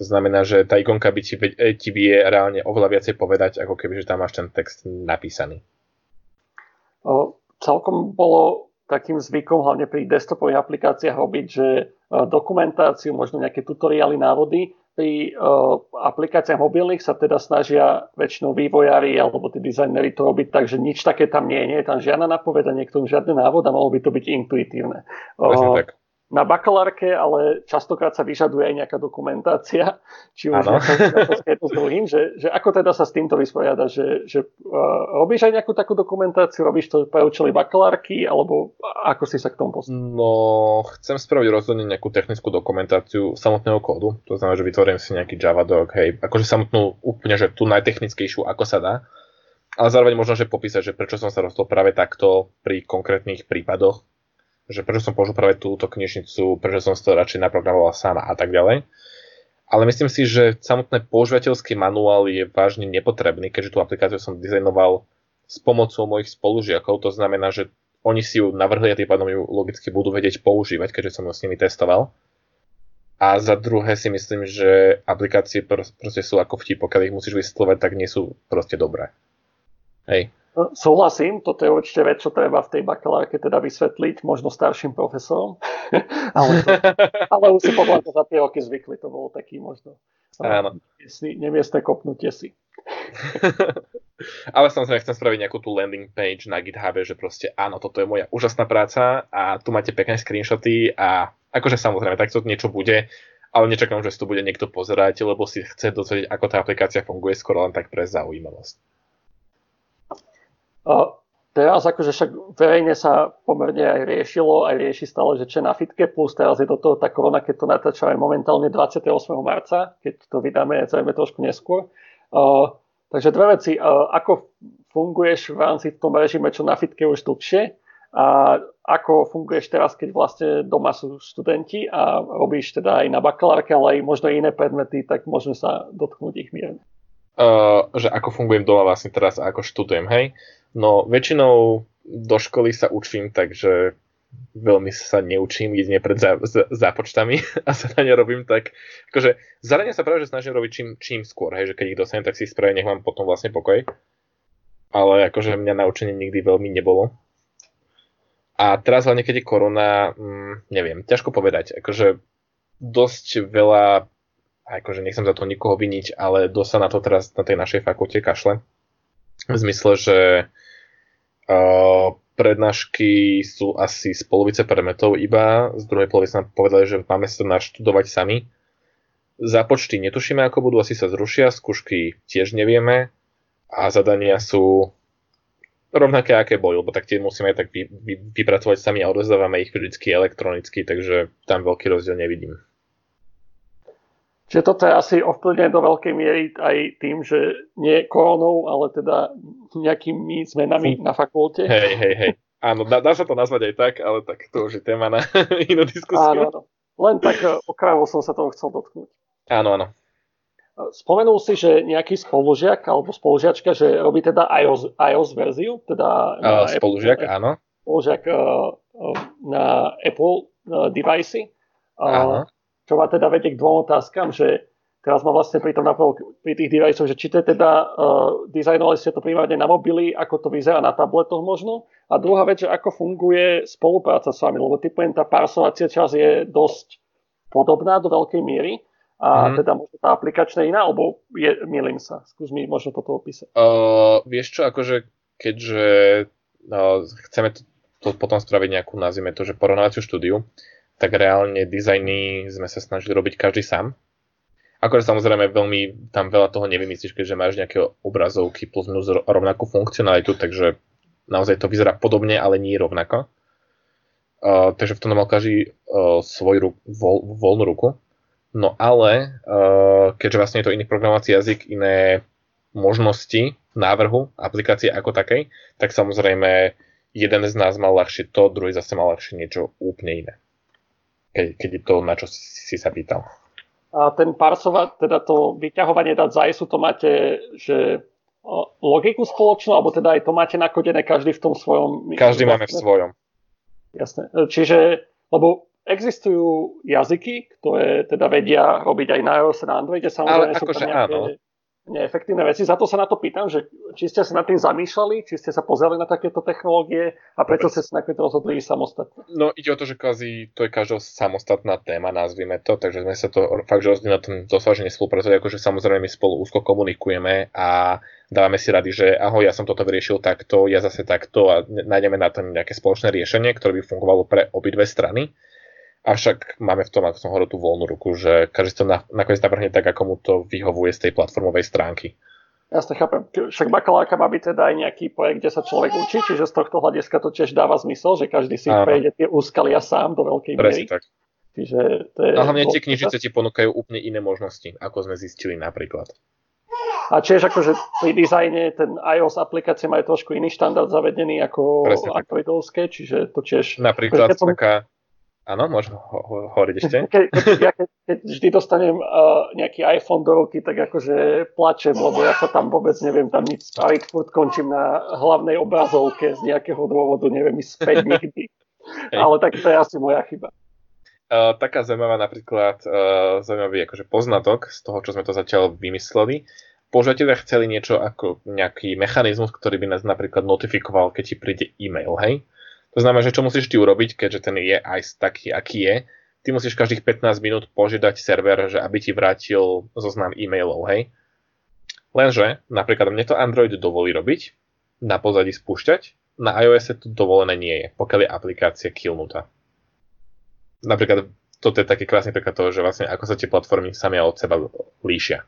To znamená, že tá ikonka by ti, eh, ti vie reálne oveľa viacej povedať, ako keby, že tam máš ten text napísaný. O, celkom bolo takým zvykom, hlavne pri desktopových aplikáciách robiť, že e, dokumentáciu, možno nejaké tutoriály, návody, pri uh, aplikáciách mobilných sa teda snažia väčšinou vývojári alebo tí dizajneri to robiť tak, že nič také tam nie je, nie je tam žiadna napoveda, niekto žiadny návod a malo by to byť intuitívne. uh, tak na bakalárke, ale častokrát sa vyžaduje aj nejaká dokumentácia, či už to s druhým, že, že ako teda sa s týmto vysporiada, že, že uh, robíš aj nejakú takú dokumentáciu, robíš to pre účely bakalárky, alebo ako si sa k tomu postavíš? No, chcem spraviť rozhodne nejakú technickú dokumentáciu samotného kódu, to znamená, že vytvorím si nejaký Javadoc, hej, akože samotnú úplne, že tú najtechnickejšiu, ako sa dá, ale zároveň možno, že popísať, že prečo som sa rozhodol práve takto pri konkrétnych prípadoch, že prečo som použil práve túto knižnicu, prečo som to radšej naprogramoval sám a tak ďalej. Ale myslím si, že samotný používateľský manuál je vážne nepotrebný, keďže tú aplikáciu som dizajnoval s pomocou mojich spolužiakov. To znamená, že oni si ju navrhli a tým pádom ju logicky budú vedieť používať, keďže som ju s nimi testoval. A za druhé si myslím, že aplikácie proste sú ako vtip, pokiaľ ich musíš vysvetľovať, tak nie sú proste dobré. Hej. Súhlasím, toto je určite vec, čo treba v tej bakalárke teda vysvetliť, možno starším profesorom, ale, to, ale už si podľa za tie roky zvykli, to bolo taký možno Áno. nemiestne kopnutie si. ale samozrejme chcem spraviť nejakú tú landing page na GitHub, že proste áno, toto je moja úžasná práca a tu máte pekné screenshoty a akože samozrejme, takto niečo bude, ale nečakám, že si to bude niekto pozerať, lebo si chce dozvedieť, ako tá aplikácia funguje, skoro len tak pre zaujímavosť. Teraz akože však verejne sa pomerne aj riešilo, aj rieši stále, že čo na fitke, plus teraz je do toho tá korona, keď to natáčame momentálne 28. marca, keď to vydáme zrejme trošku neskôr. Uh, takže dve veci. Uh, ako funguješ v rámci v tom režime, čo na fitke už dlhšie a ako funguješ teraz, keď vlastne doma sú študenti a robíš teda aj na bakalárke, ale aj možno iné predmety, tak môžeme sa dotknúť ich mierne. Uh, že ako fungujem doma vlastne teraz a ako študujem, hej? No väčšinou do školy sa učím, takže veľmi sa neučím jedine pred zá, zápočtami a zadania robím tak, akože zadania sa práve že snažím robiť čím, čím skôr, hej, že keď ich dostanem, tak si ich spravím, nech mám potom vlastne pokoj. Ale akože mňa naučenie nikdy veľmi nebolo. A teraz hlavne, keď je korona, hm, neviem, ťažko povedať. Akože dosť veľa, akože nechcem za to nikoho viniť, ale dosť sa na to teraz na tej našej fakulte kašle. V zmysle, že prednášky sú asi z polovice predmetov iba, z druhej polovice nám povedali, že máme sa naštudovať sami. Zápočty netušíme, ako budú, asi sa zrušia, skúšky tiež nevieme a zadania sú rovnaké, aké boli, lebo tak tie musíme tak vy, vy, vypracovať sami a odozdávame ich vždy elektronicky, takže tam veľký rozdiel nevidím. Čiže toto je asi ovplyvnené do veľkej miery aj tým, že nie koronou, ale teda nejakými zmenami na fakulte. Hej, hej, hej. Áno, dá, dá sa to nazvať aj tak, ale tak to už je téma na inú diskusiu. Áno, áno. Len tak e, okrajovo som sa toho chcel dotknúť. Áno, áno. E, spomenul si, že nejaký spolužiak alebo spolužiačka, že robí teda iOS, iOS verziu, teda uh, spolužiak, Apple, áno. Spolužiak uh, na Apple uh, device. Uh, čo ma teda vedie k dvom otázkam, že teraz ma vlastne pri tom napadlo, pri tých deviceoch, že či to teda, uh, dizajnovali ste to primárne na mobily, ako to vyzerá na tabletoch možno. A druhá vec, že ako funguje spolupráca s vami, lebo typujem, tá parsovacia časť je dosť podobná do veľkej miery a mm. teda možno tá aplikačná iná, alebo je, milím sa. Skús mi možno toto opísať. Uh, vieš čo, akože keďže uh, chceme to, to potom spraviť nejakú, nazvime to, že porovnávaciu štúdiu, tak reálne dizajny sme sa snažili robiť každý sám. Akože samozrejme veľmi tam veľa toho nevymyslíš, keďže máš nejaké obrazovky plus minus rovnakú funkcionalitu, takže naozaj to vyzerá podobne, ale nie rovnako. Uh, takže v tom mal každý uh, svoj ru- voľ, voľnú ruku. No ale, uh, keďže vlastne je to iný programovací jazyk, iné možnosti návrhu aplikácie ako takej, tak samozrejme jeden z nás mal ľahšie to, druhý zase mal ľahšie niečo úplne iné. Keď, keď je to, na čo si, si sa pýtal. A ten parsovať, teda to vyťahovanie dát z ISU, to máte, že logiku spoločnú, alebo teda aj to máte nakodené každý v tom svojom... Každý máme v svojom. Jasné. Čiže, lebo existujú jazyky, ktoré teda vedia robiť aj na iOS a na Androide, samozrejme Ale sú akože áno. Neefektívne veci. Za to sa na to pýtam, že či ste sa nad tým zamýšľali, či ste sa pozreli na takéto technológie a prečo ste sa nakoniec rozhodli samostatne. No ide o to, že kvázi to je každého samostatná téma, nazvime to, takže sme sa to fakt, že rozdielne na tom dosť, že nespolupracovali, akože samozrejme my spolu úzko komunikujeme a dávame si rady, že ahoj, ja som toto vyriešil takto, ja zase takto a nájdeme na tom nejaké spoločné riešenie, ktoré by fungovalo pre obidve strany. Avšak máme v tom, ako som hovoril, tú voľnú ruku, že každý to na, nakoniec navrhne tak, ako mu to vyhovuje z tej platformovej stránky. Jasne, chápem. Však bakalárka má byť teda aj nejaký projekt, kde sa človek učí, čiže z tohto hľadiska to tiež dáva zmysel, že každý si Áno. prejde tie úskalia sám do veľkej miery. tak. Čiže to je A hlavne tie knižice ti ponúkajú úplne iné možnosti, ako sme zistili napríklad. A tiež akože pri dizajne ten iOS aplikácie majú trošku iný štandard zavedený ako Presne čiže to tiež... Napríklad som- taká... Áno, môžem ho- ho- hovoriť ešte? Keď, keď, ja keď, keď vždy dostanem uh, nejaký iPhone do ruky, tak akože plačem, lebo ja sa tam vôbec neviem tam nič spraviť, furt končím na hlavnej obrazovke z nejakého dôvodu, neviem ísť späť nikdy. Hej. Ale tak to je asi moja chyba. Uh, taká zaujímavá napríklad, uh, zaujímavý akože poznatok z toho, čo sme to zatiaľ vymysleli. Používateľia chceli niečo ako nejaký mechanizmus, ktorý by nás napríklad notifikoval, keď ti príde e-mail, hej? To znamená, že čo musíš ty urobiť, keďže ten je aj taký, aký je, ty musíš každých 15 minút požiadať server, že aby ti vrátil zoznam e-mailov, hej? Lenže, napríklad mne to Android dovolí robiť, na pozadí spúšťať, na iOS to dovolené nie je, pokiaľ je aplikácia killnutá. Napríklad, toto je taký krásny príklad toho, že vlastne ako sa tie platformy sami od seba líšia.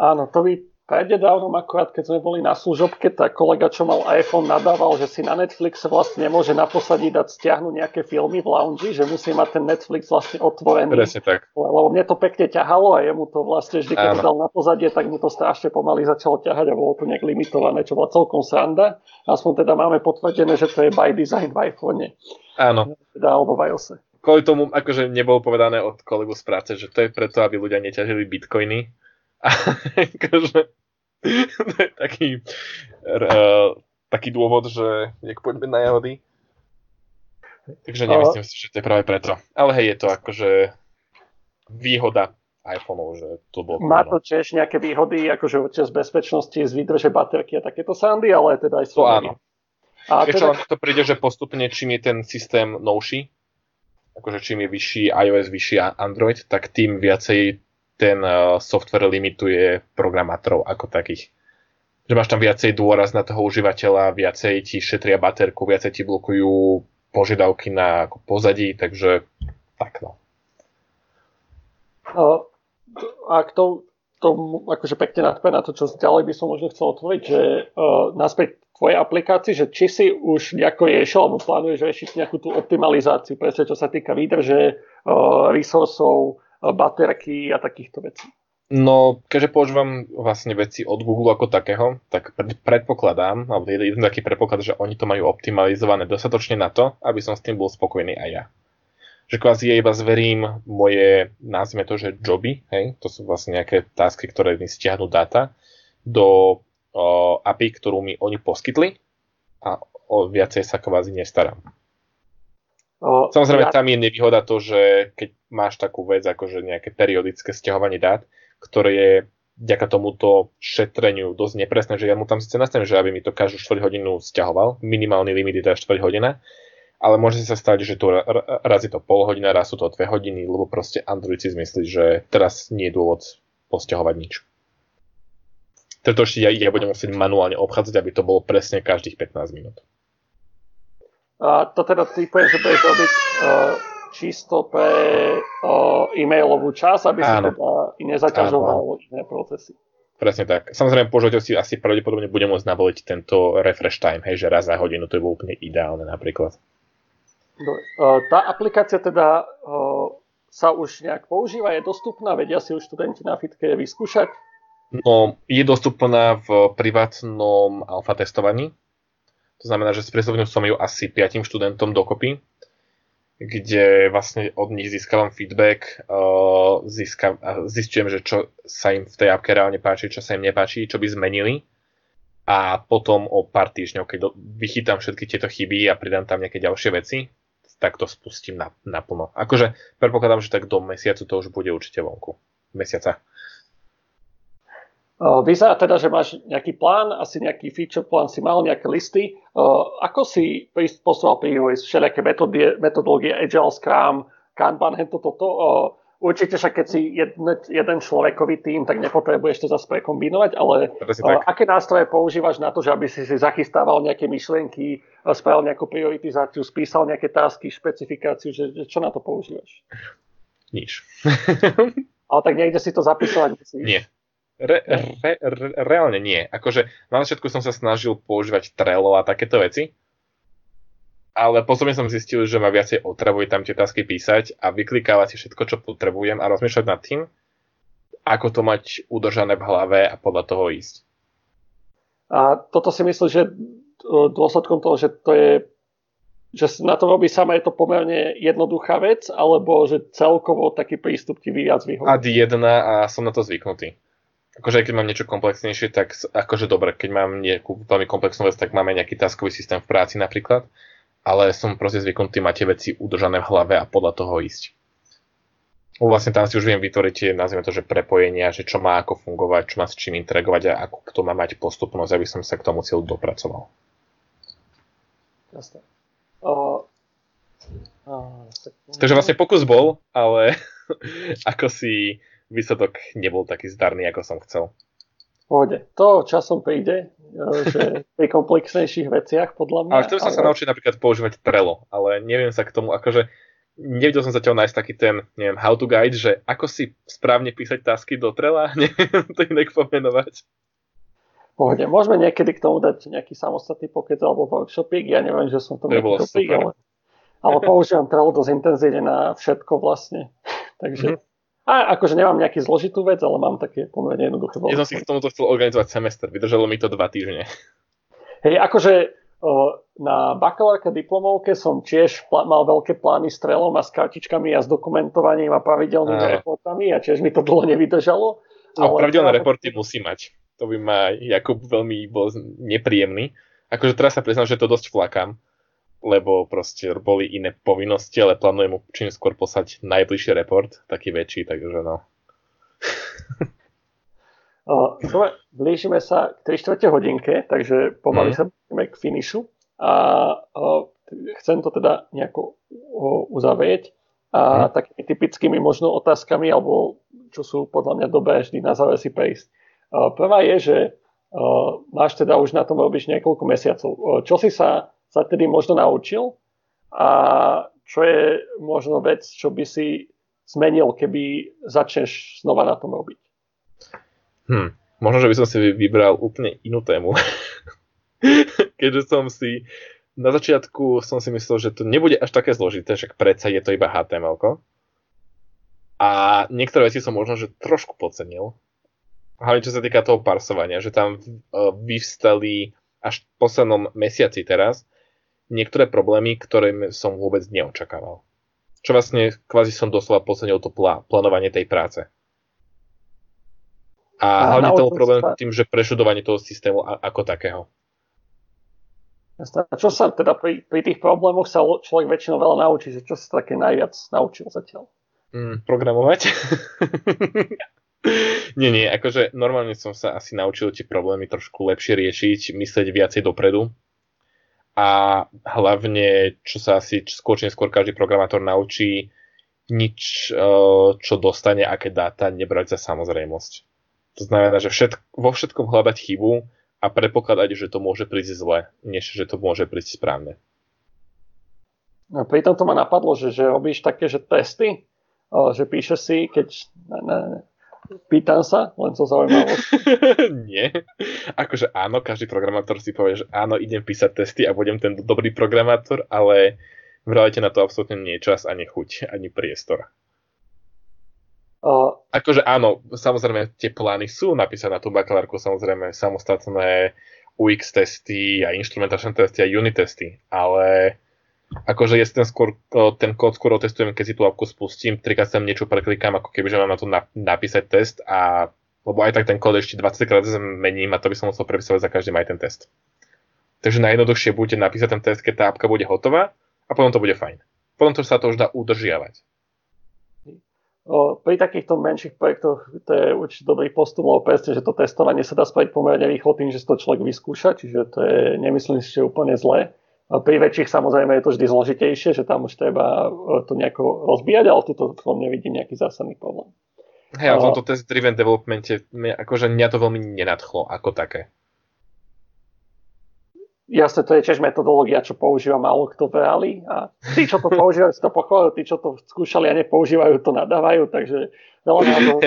Áno, to by prednedávnom akurát, keď sme boli na služobke, tak kolega, čo mal iPhone, nadával, že si na Netflixe vlastne nemôže na posadí dať stiahnuť nejaké filmy v lounge, že musí mať ten Netflix vlastne otvorený. Presne tak. Lebo mne to pekne ťahalo a jemu to vlastne vždy, keď dal na pozadie, tak mu to strašne pomaly začalo ťahať a bolo to nejak limitované, čo bola celkom sranda. Aspoň teda máme potvrdené, že to je by design v iPhone, Áno. teda alebo v iOS. Kvôli tomu, akože nebolo povedané od kolegu z práce, že to je preto, aby ľudia neťažili bitcoiny. A akože, taký, uh, taký dôvod, že nech poďme na jahody. Takže nemyslím si, že to je práve preto. Ale hej, je to akože výhoda iPhoneov, že to bolo Má to tiež nejaké výhody, akože určite z bezpečnosti, z výdrže baterky a takéto sandy, ale teda aj sú To áno. A Ešte teda, to príde, že postupne, čím je ten systém novší, akože čím je vyšší iOS, vyšší Android, tak tým viacej ten uh, software limituje programátorov ako takých. Že máš tam viacej dôraz na toho užívateľa, viacej ti šetria baterku, viacej ti blokujú požiadavky na pozadí, takže tak no. a, a k tomu, tomu akože pekne nadpä na to, čo ďalej by som možno chcel otvoriť, že uh, naspäť tvojej aplikácii, že či si už nejako riešil, alebo plánuješ riešiť nejakú tú optimalizáciu, presne čo sa týka výdrže, uh, resursov, baterky a takýchto vecí. No, keďže používam vlastne veci od Google ako takého, tak pred- predpokladám, alebo jeden, jeden taký predpoklad, že oni to majú optimalizované dostatočne na to, aby som s tým bol spokojný aj ja. Že kvázi ja iba zverím moje, nazvime to, že joby, hej, to sú vlastne nejaké tasky, ktoré mi stiahnu dáta, do o, API, ktorú mi oni poskytli a o viacej sa kvázi nestaram. Uh, Samozrejme, ja, tam je nevýhoda to, že keď máš takú vec ako že nejaké periodické stiahovanie dát, ktoré je vďaka tomuto šetreniu dosť nepresné, že ja mu tam síce nastavím, že aby mi to každú 4 hodinu stiahoval, minimálny limit je teda 4 hodina, ale môže sa stať, že tu raz je to pol hodina, raz sú to dve hodiny, lebo proste Android si zmyslí, že teraz nie je dôvod posťahovať nič. Preto ešte ja, ja budem musieť manuálne obchádzať, aby to bolo presne každých 15 minút. A to teda typujem, že budeš robiť čisto pre uh, e-mailovú čas, aby si teda nezaťažoval iné procesy. Presne tak. Samozrejme, používateľ si asi pravdepodobne bude môcť navoliť tento refresh time, hej, že raz za hodinu, to je úplne ideálne napríklad. Dobre. Tá aplikácia teda sa už nejak používa, je dostupná, vedia si už študenti na fitke vyskúšať? No, je dostupná v privátnom alfa testovaní. To znamená, že sprístupnil som ju asi 5 študentom dokopy, kde vlastne od nich získavam feedback, získav, zistujem, že čo sa im v tej appke reálne páči, čo sa im nepáči, čo by zmenili. A potom o pár týždňov, keď vychytám všetky tieto chyby a pridám tam nejaké ďalšie veci, tak to spustím na, naplno. Akože predpokladám, že tak do mesiacu to už bude určite vonku. Mesiaca. Vyzerá teda, že máš nejaký plán, asi nejaký feature plán si mal, nejaké listy. Ako si poslal príhoj všelijaké metodológie Agile, Scrum, Kanban, hento toto? Určite však, keď si jeden, jeden človekový tým, tak nepotrebuješ to zase prekombinovať, ale aké nástroje používaš na to, že aby si si zachystával nejaké myšlienky, spravil nejakú prioritizáciu, spísal nejaké tasky, špecifikáciu, že, že čo na to používaš? Nič. ale tak niekde si to zapisovať musíš. Nie. Re, re, re, reálne nie. Akože na začiatku som sa snažil používať Trello a takéto veci, ale postupne som zistil, že ma viacej otravuje tam tie tasky písať a vyklikávať si všetko, čo potrebujem a rozmýšľať nad tým, ako to mať udržané v hlave a podľa toho ísť. A toto si myslíš, že dôsledkom toho, že to je že na to robí sama, je to pomerne jednoduchá vec, alebo že celkovo taký prístup ti viac vyhovuje? Ad jedna a som na to zvyknutý. Akože keď mám niečo komplexnejšie, tak akože dobre, keď mám nejakú veľmi komplexnú vec, tak máme nejaký taskový systém v práci napríklad ale som proste zvyknutý mať tie veci udržané v hlave a podľa toho ísť. Vlastne tam si už viem vytvoriť tie, nazvime to, že prepojenia, že čo má ako fungovať, čo má s čím interagovať a ako kto má mať postupnosť, aby som sa k tomu cieľu dopracoval. Jasne. Uh, uh, Takže vlastne pokus bol, ale ako si výsledok nebol taký zdarný, ako som chcel. Pohode. To časom príde, e, že pri komplexnejších veciach, podľa mňa. Ale chcel som ale... sa naučiť napríklad používať Trello, ale neviem sa k tomu, akože nevedel som zatiaľ nájsť taký ten, neviem, how to guide, že ako si správne písať tasky do Trella, neviem to inak pomenovať. Pohode, môžeme niekedy k tomu dať nejaký samostatný pokec alebo workshopík, ja neviem, že som to ale, ale používam Trello dosť intenzívne na všetko vlastne. Takže mm-hmm. A akože nemám nejaký zložitú vec, ale mám také pomerne jednoduché voľby. Ja som si k tomuto chcel organizovať semester, vydržalo mi to dva týždne. Hej, akože na bakalárke diplomovke som tiež pl- mal veľké plány s trelom a s kartičkami a s dokumentovaním a pravidelnými a. reportami a tiež mi to dlho nevydržalo. No, ale pravidelné to... reporty musí mať. To by ma Jakub veľmi bol nepríjemný. Akože teraz sa priznám, že to dosť flakám lebo proste boli iné povinnosti, ale plánujem mu čím skôr poslať najbližší report, taký väčší, takže no. Dobre, blížime sa k 3 čtvrte hodinke, takže pomaly mm. sa blížime k finišu a o, chcem to teda nejako o, uzavrieť a mm. takými typickými možno otázkami, alebo čo sú podľa mňa dobré vždy na záver si prejsť. O, prvá je, že o, máš teda už na tom robíš niekoľko mesiacov. O, čo si sa sa tedy možno naučil a čo je možno vec, čo by si zmenil, keby začneš znova na tom robiť? Hm, možno, že by som si vybral úplne inú tému. Keďže som si na začiatku som si myslel, že to nebude až také zložité, však predsa je to iba HTML. A niektoré veci som možno, že trošku podcenil. Hlavne čo sa týka toho parsovania, že tam uh, vyvstali až v poslednom mesiaci teraz niektoré problémy, ktoré som vôbec neočakával. Čo vlastne kvázi som doslova podcenil to plá, plánovanie tej práce. A, a hlavne to problém sa... tým, že prešudovanie toho systému ako takého. A čo sa teda pri, pri tých problémoch sa človek väčšinou veľa naučí, že čo sa také najviac naučil zatiaľ? Mm, programovať? nie, nie, akože normálne som sa asi naučil tie problémy trošku lepšie riešiť, myslieť viacej dopredu a hlavne, čo sa asi skôr či neskôr každý programátor naučí, nič, čo dostane, aké dáta, nebrať za samozrejmosť. To znamená, že všetk- vo všetkom hľadať chybu a predpokladať, že to môže prísť zle, než že to môže prísť správne. No, pri tomto ma napadlo, že, že robíš také, že testy, že píšeš si, keď Pýtam sa, len zo zaujímavosti. Nie. Akože áno, každý programátor si povie, že áno, idem písať testy a budem ten dobrý programátor, ale v realite na to absolútne nie čas, ani chuť, ani priestor. Uh, akože áno, samozrejme tie plány sú napísané na tú bakalárku, samozrejme samostatné UX testy a instrumentačné testy a unit testy, ale akože ja ten, skôr, ten kód skôr otestujem, keď si tú apku spustím, trikrát tam niečo preklikám, ako keby, že mám na to napísať test a lebo aj tak ten kód ešte 20 krát zmením a to by som musel prepisovať za každým aj ten test. Takže najjednoduchšie bude napísať ten test, keď tá apka bude hotová a potom to bude fajn. Potom to sa to už dá udržiavať. O, pri takýchto menších projektoch to je určite dobrý postup, lebo presne, že to testovanie sa dá spraviť pomerne rýchlo tým, že si to človek vyskúša, čiže to je, nemyslím si, že úplne zlé. Pri väčších samozrejme je to vždy zložitejšie, že tam už treba e, to nejako rozbíjať, ale tu v tom nevidím nejaký zásadný problém. Hej, a v tomto test-driven developmente, akože mňa to veľmi nenadchlo ako také. Jasne, to je tiež metodológia, čo používa málo kto v reáli a tí, čo to používajú, si to pochváľujú, tí, čo to skúšali a nepoužívajú, to nadávajú, takže veľa názov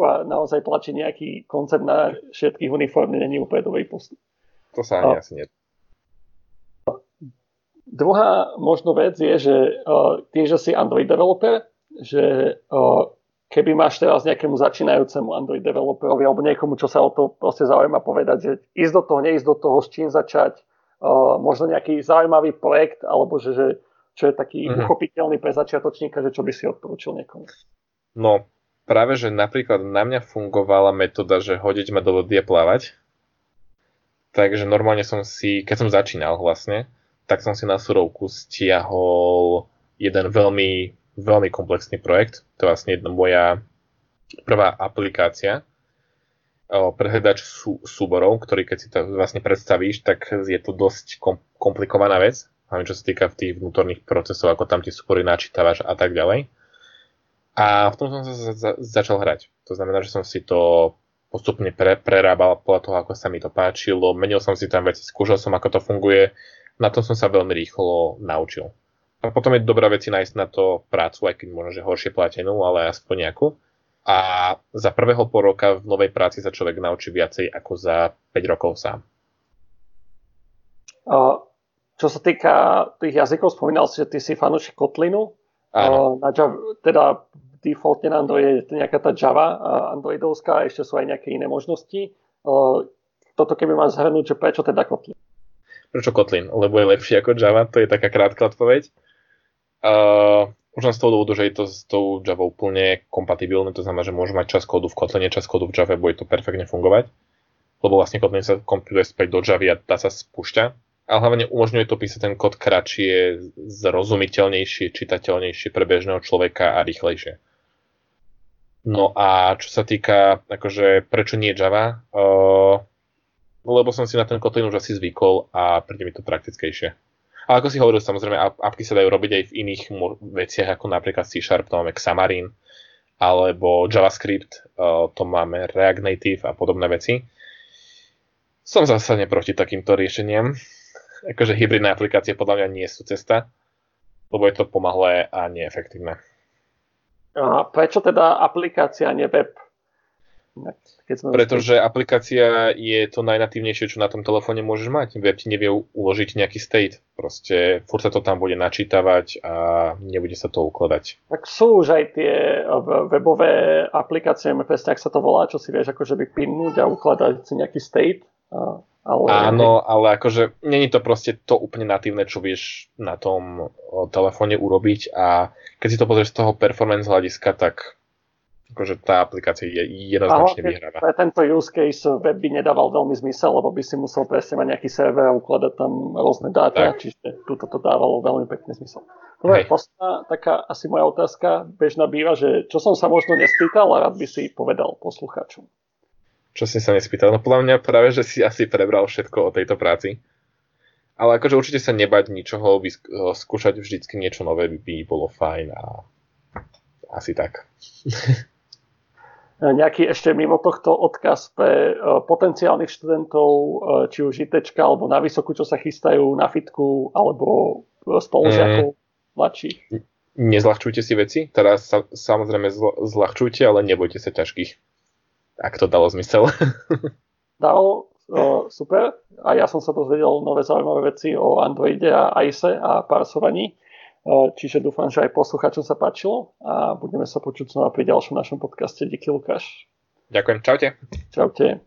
a naozaj tlačí nejaký koncept na všetkých uniformne není úplne dobrý postup. To sa ani asi nie. Druhá možno vec je, že uh, tým, že si Android developer, že uh, keby máš teraz nejakému začínajúcemu Android developerovi alebo niekomu, čo sa o to proste zaujíma povedať, že ísť do toho, neísť do toho, s čím začať, uh, možno nejaký zaujímavý projekt, alebo že, že čo je taký mm-hmm. uchopiteľný pre začiatočníka, že čo by si odporúčil niekomu? No, práve, že napríklad na mňa fungovala metóda, že hodiť ma do vody a plávať. Takže normálne som si, keď som začínal vlastne, tak som si na surovku stiahol jeden veľmi, veľmi komplexný projekt. To je vlastne jedna moja prvá aplikácia pre hľadač sú, súborov, ktorý keď si to vlastne predstavíš, tak je to dosť kom, komplikovaná vec, hlavne čo sa týka tých vnútorných procesov, ako tam tie súbory načítavaš a tak ďalej. A v tom som sa za, za, začal hrať. To znamená, že som si to postupne pre, prerábal podľa toho, ako sa mi to páčilo, menil som si tam veci, skúšal som, ako to funguje, na tom som sa veľmi rýchlo naučil. A potom je dobrá veci nájsť na to prácu, aj keď možno, že horšie platenú, ale aspoň nejakú. A za prvého pol roka v novej práci sa človek naučí viacej ako za 5 rokov sám. Čo sa týka tých jazykov, spomínal si, že ty si fanúšik Kotlinu. Áno. Na Java, teda defaultne na Android je nejaká tá Java androidovská, ešte sú aj nejaké iné možnosti. Toto keby mal zhrnúť, že prečo teda Kotlin? Prečo Kotlin? Lebo je lepší ako Java, to je taká krátka odpoveď. Uh, už len z toho dôvodu, že je to s tou Java úplne kompatibilné, to znamená, že môžu mať čas kódu v Kotline, čas kódu v Java, bude to perfektne fungovať. Lebo vlastne Kotlin sa kompiluje späť do Java a tá sa spúšťa. Ale hlavne umožňuje to písať ten kód kratšie, zrozumiteľnejšie, čitateľnejšie pre bežného človeka a rýchlejšie. No a čo sa týka, akože prečo nie Java, uh, lebo som si na ten Kotlin už asi zvykol a príde mi to praktickejšie. A ako si hovoril, samozrejme, apky sa dajú robiť aj v iných veciach, ako napríklad C Sharp, to máme Xamarin, alebo JavaScript, to máme React Native a podobné veci. Som zásadne proti takýmto riešeniam. Akože hybridné aplikácie podľa mňa nie sú cesta, lebo je to pomalé a neefektívne. A prečo teda aplikácia, nie web? Pretože aplikácia je to najnatívnejšie, čo na tom telefóne môžeš mať. Web ti nevie uložiť nejaký state. Proste furt sa to tam bude načítavať a nebude sa to ukladať. Tak sú už aj tie webové aplikácie, presne ak sa to volá, čo si vieš akože by pinnúť a ukladať si nejaký state. Ale... Áno, ale akože není to proste to úplne natívne, čo vieš na tom telefóne urobiť a keď si to pozrieš z toho performance hľadiska, tak akože tá aplikácia je jednoznačne vyhráva. Pre tento use case web by nedával veľmi zmysel, lebo by si musel presne mať nejaký server a ukladať tam rôzne dáta, tak. čiže tuto to dávalo veľmi pekný zmysel. Dobre, posledná taká asi moja otázka bežná býva, že čo som sa možno nespýtal a rád by si povedal poslucháčom. Čo si sa nespýtal? No podľa mňa práve, že si asi prebral všetko o tejto práci. ale akože určite sa nebať ničoho, vysk- skúšať vždycky niečo nové by bolo fajn a asi tak. Nejaký ešte mimo tohto odkaz pre potenciálnych študentov, či už ITčka, alebo na vysokú, čo sa chystajú na fitku, alebo spolužiakov mm. mladších? Nezľahčujte si veci, teraz sa, samozrejme zľahčujte, ale nebojte sa ťažkých. Ak to dalo zmysel. Dalo, super. A ja som sa dozvedel nové zaujímavé veci o Androide a ICE a parsovaní. Čiže dúfam, že aj poslucháčom sa páčilo a budeme sa počuť znova pri ďalšom našom podcaste. Díky Lukáš. Ďakujem, čaute. Čaute.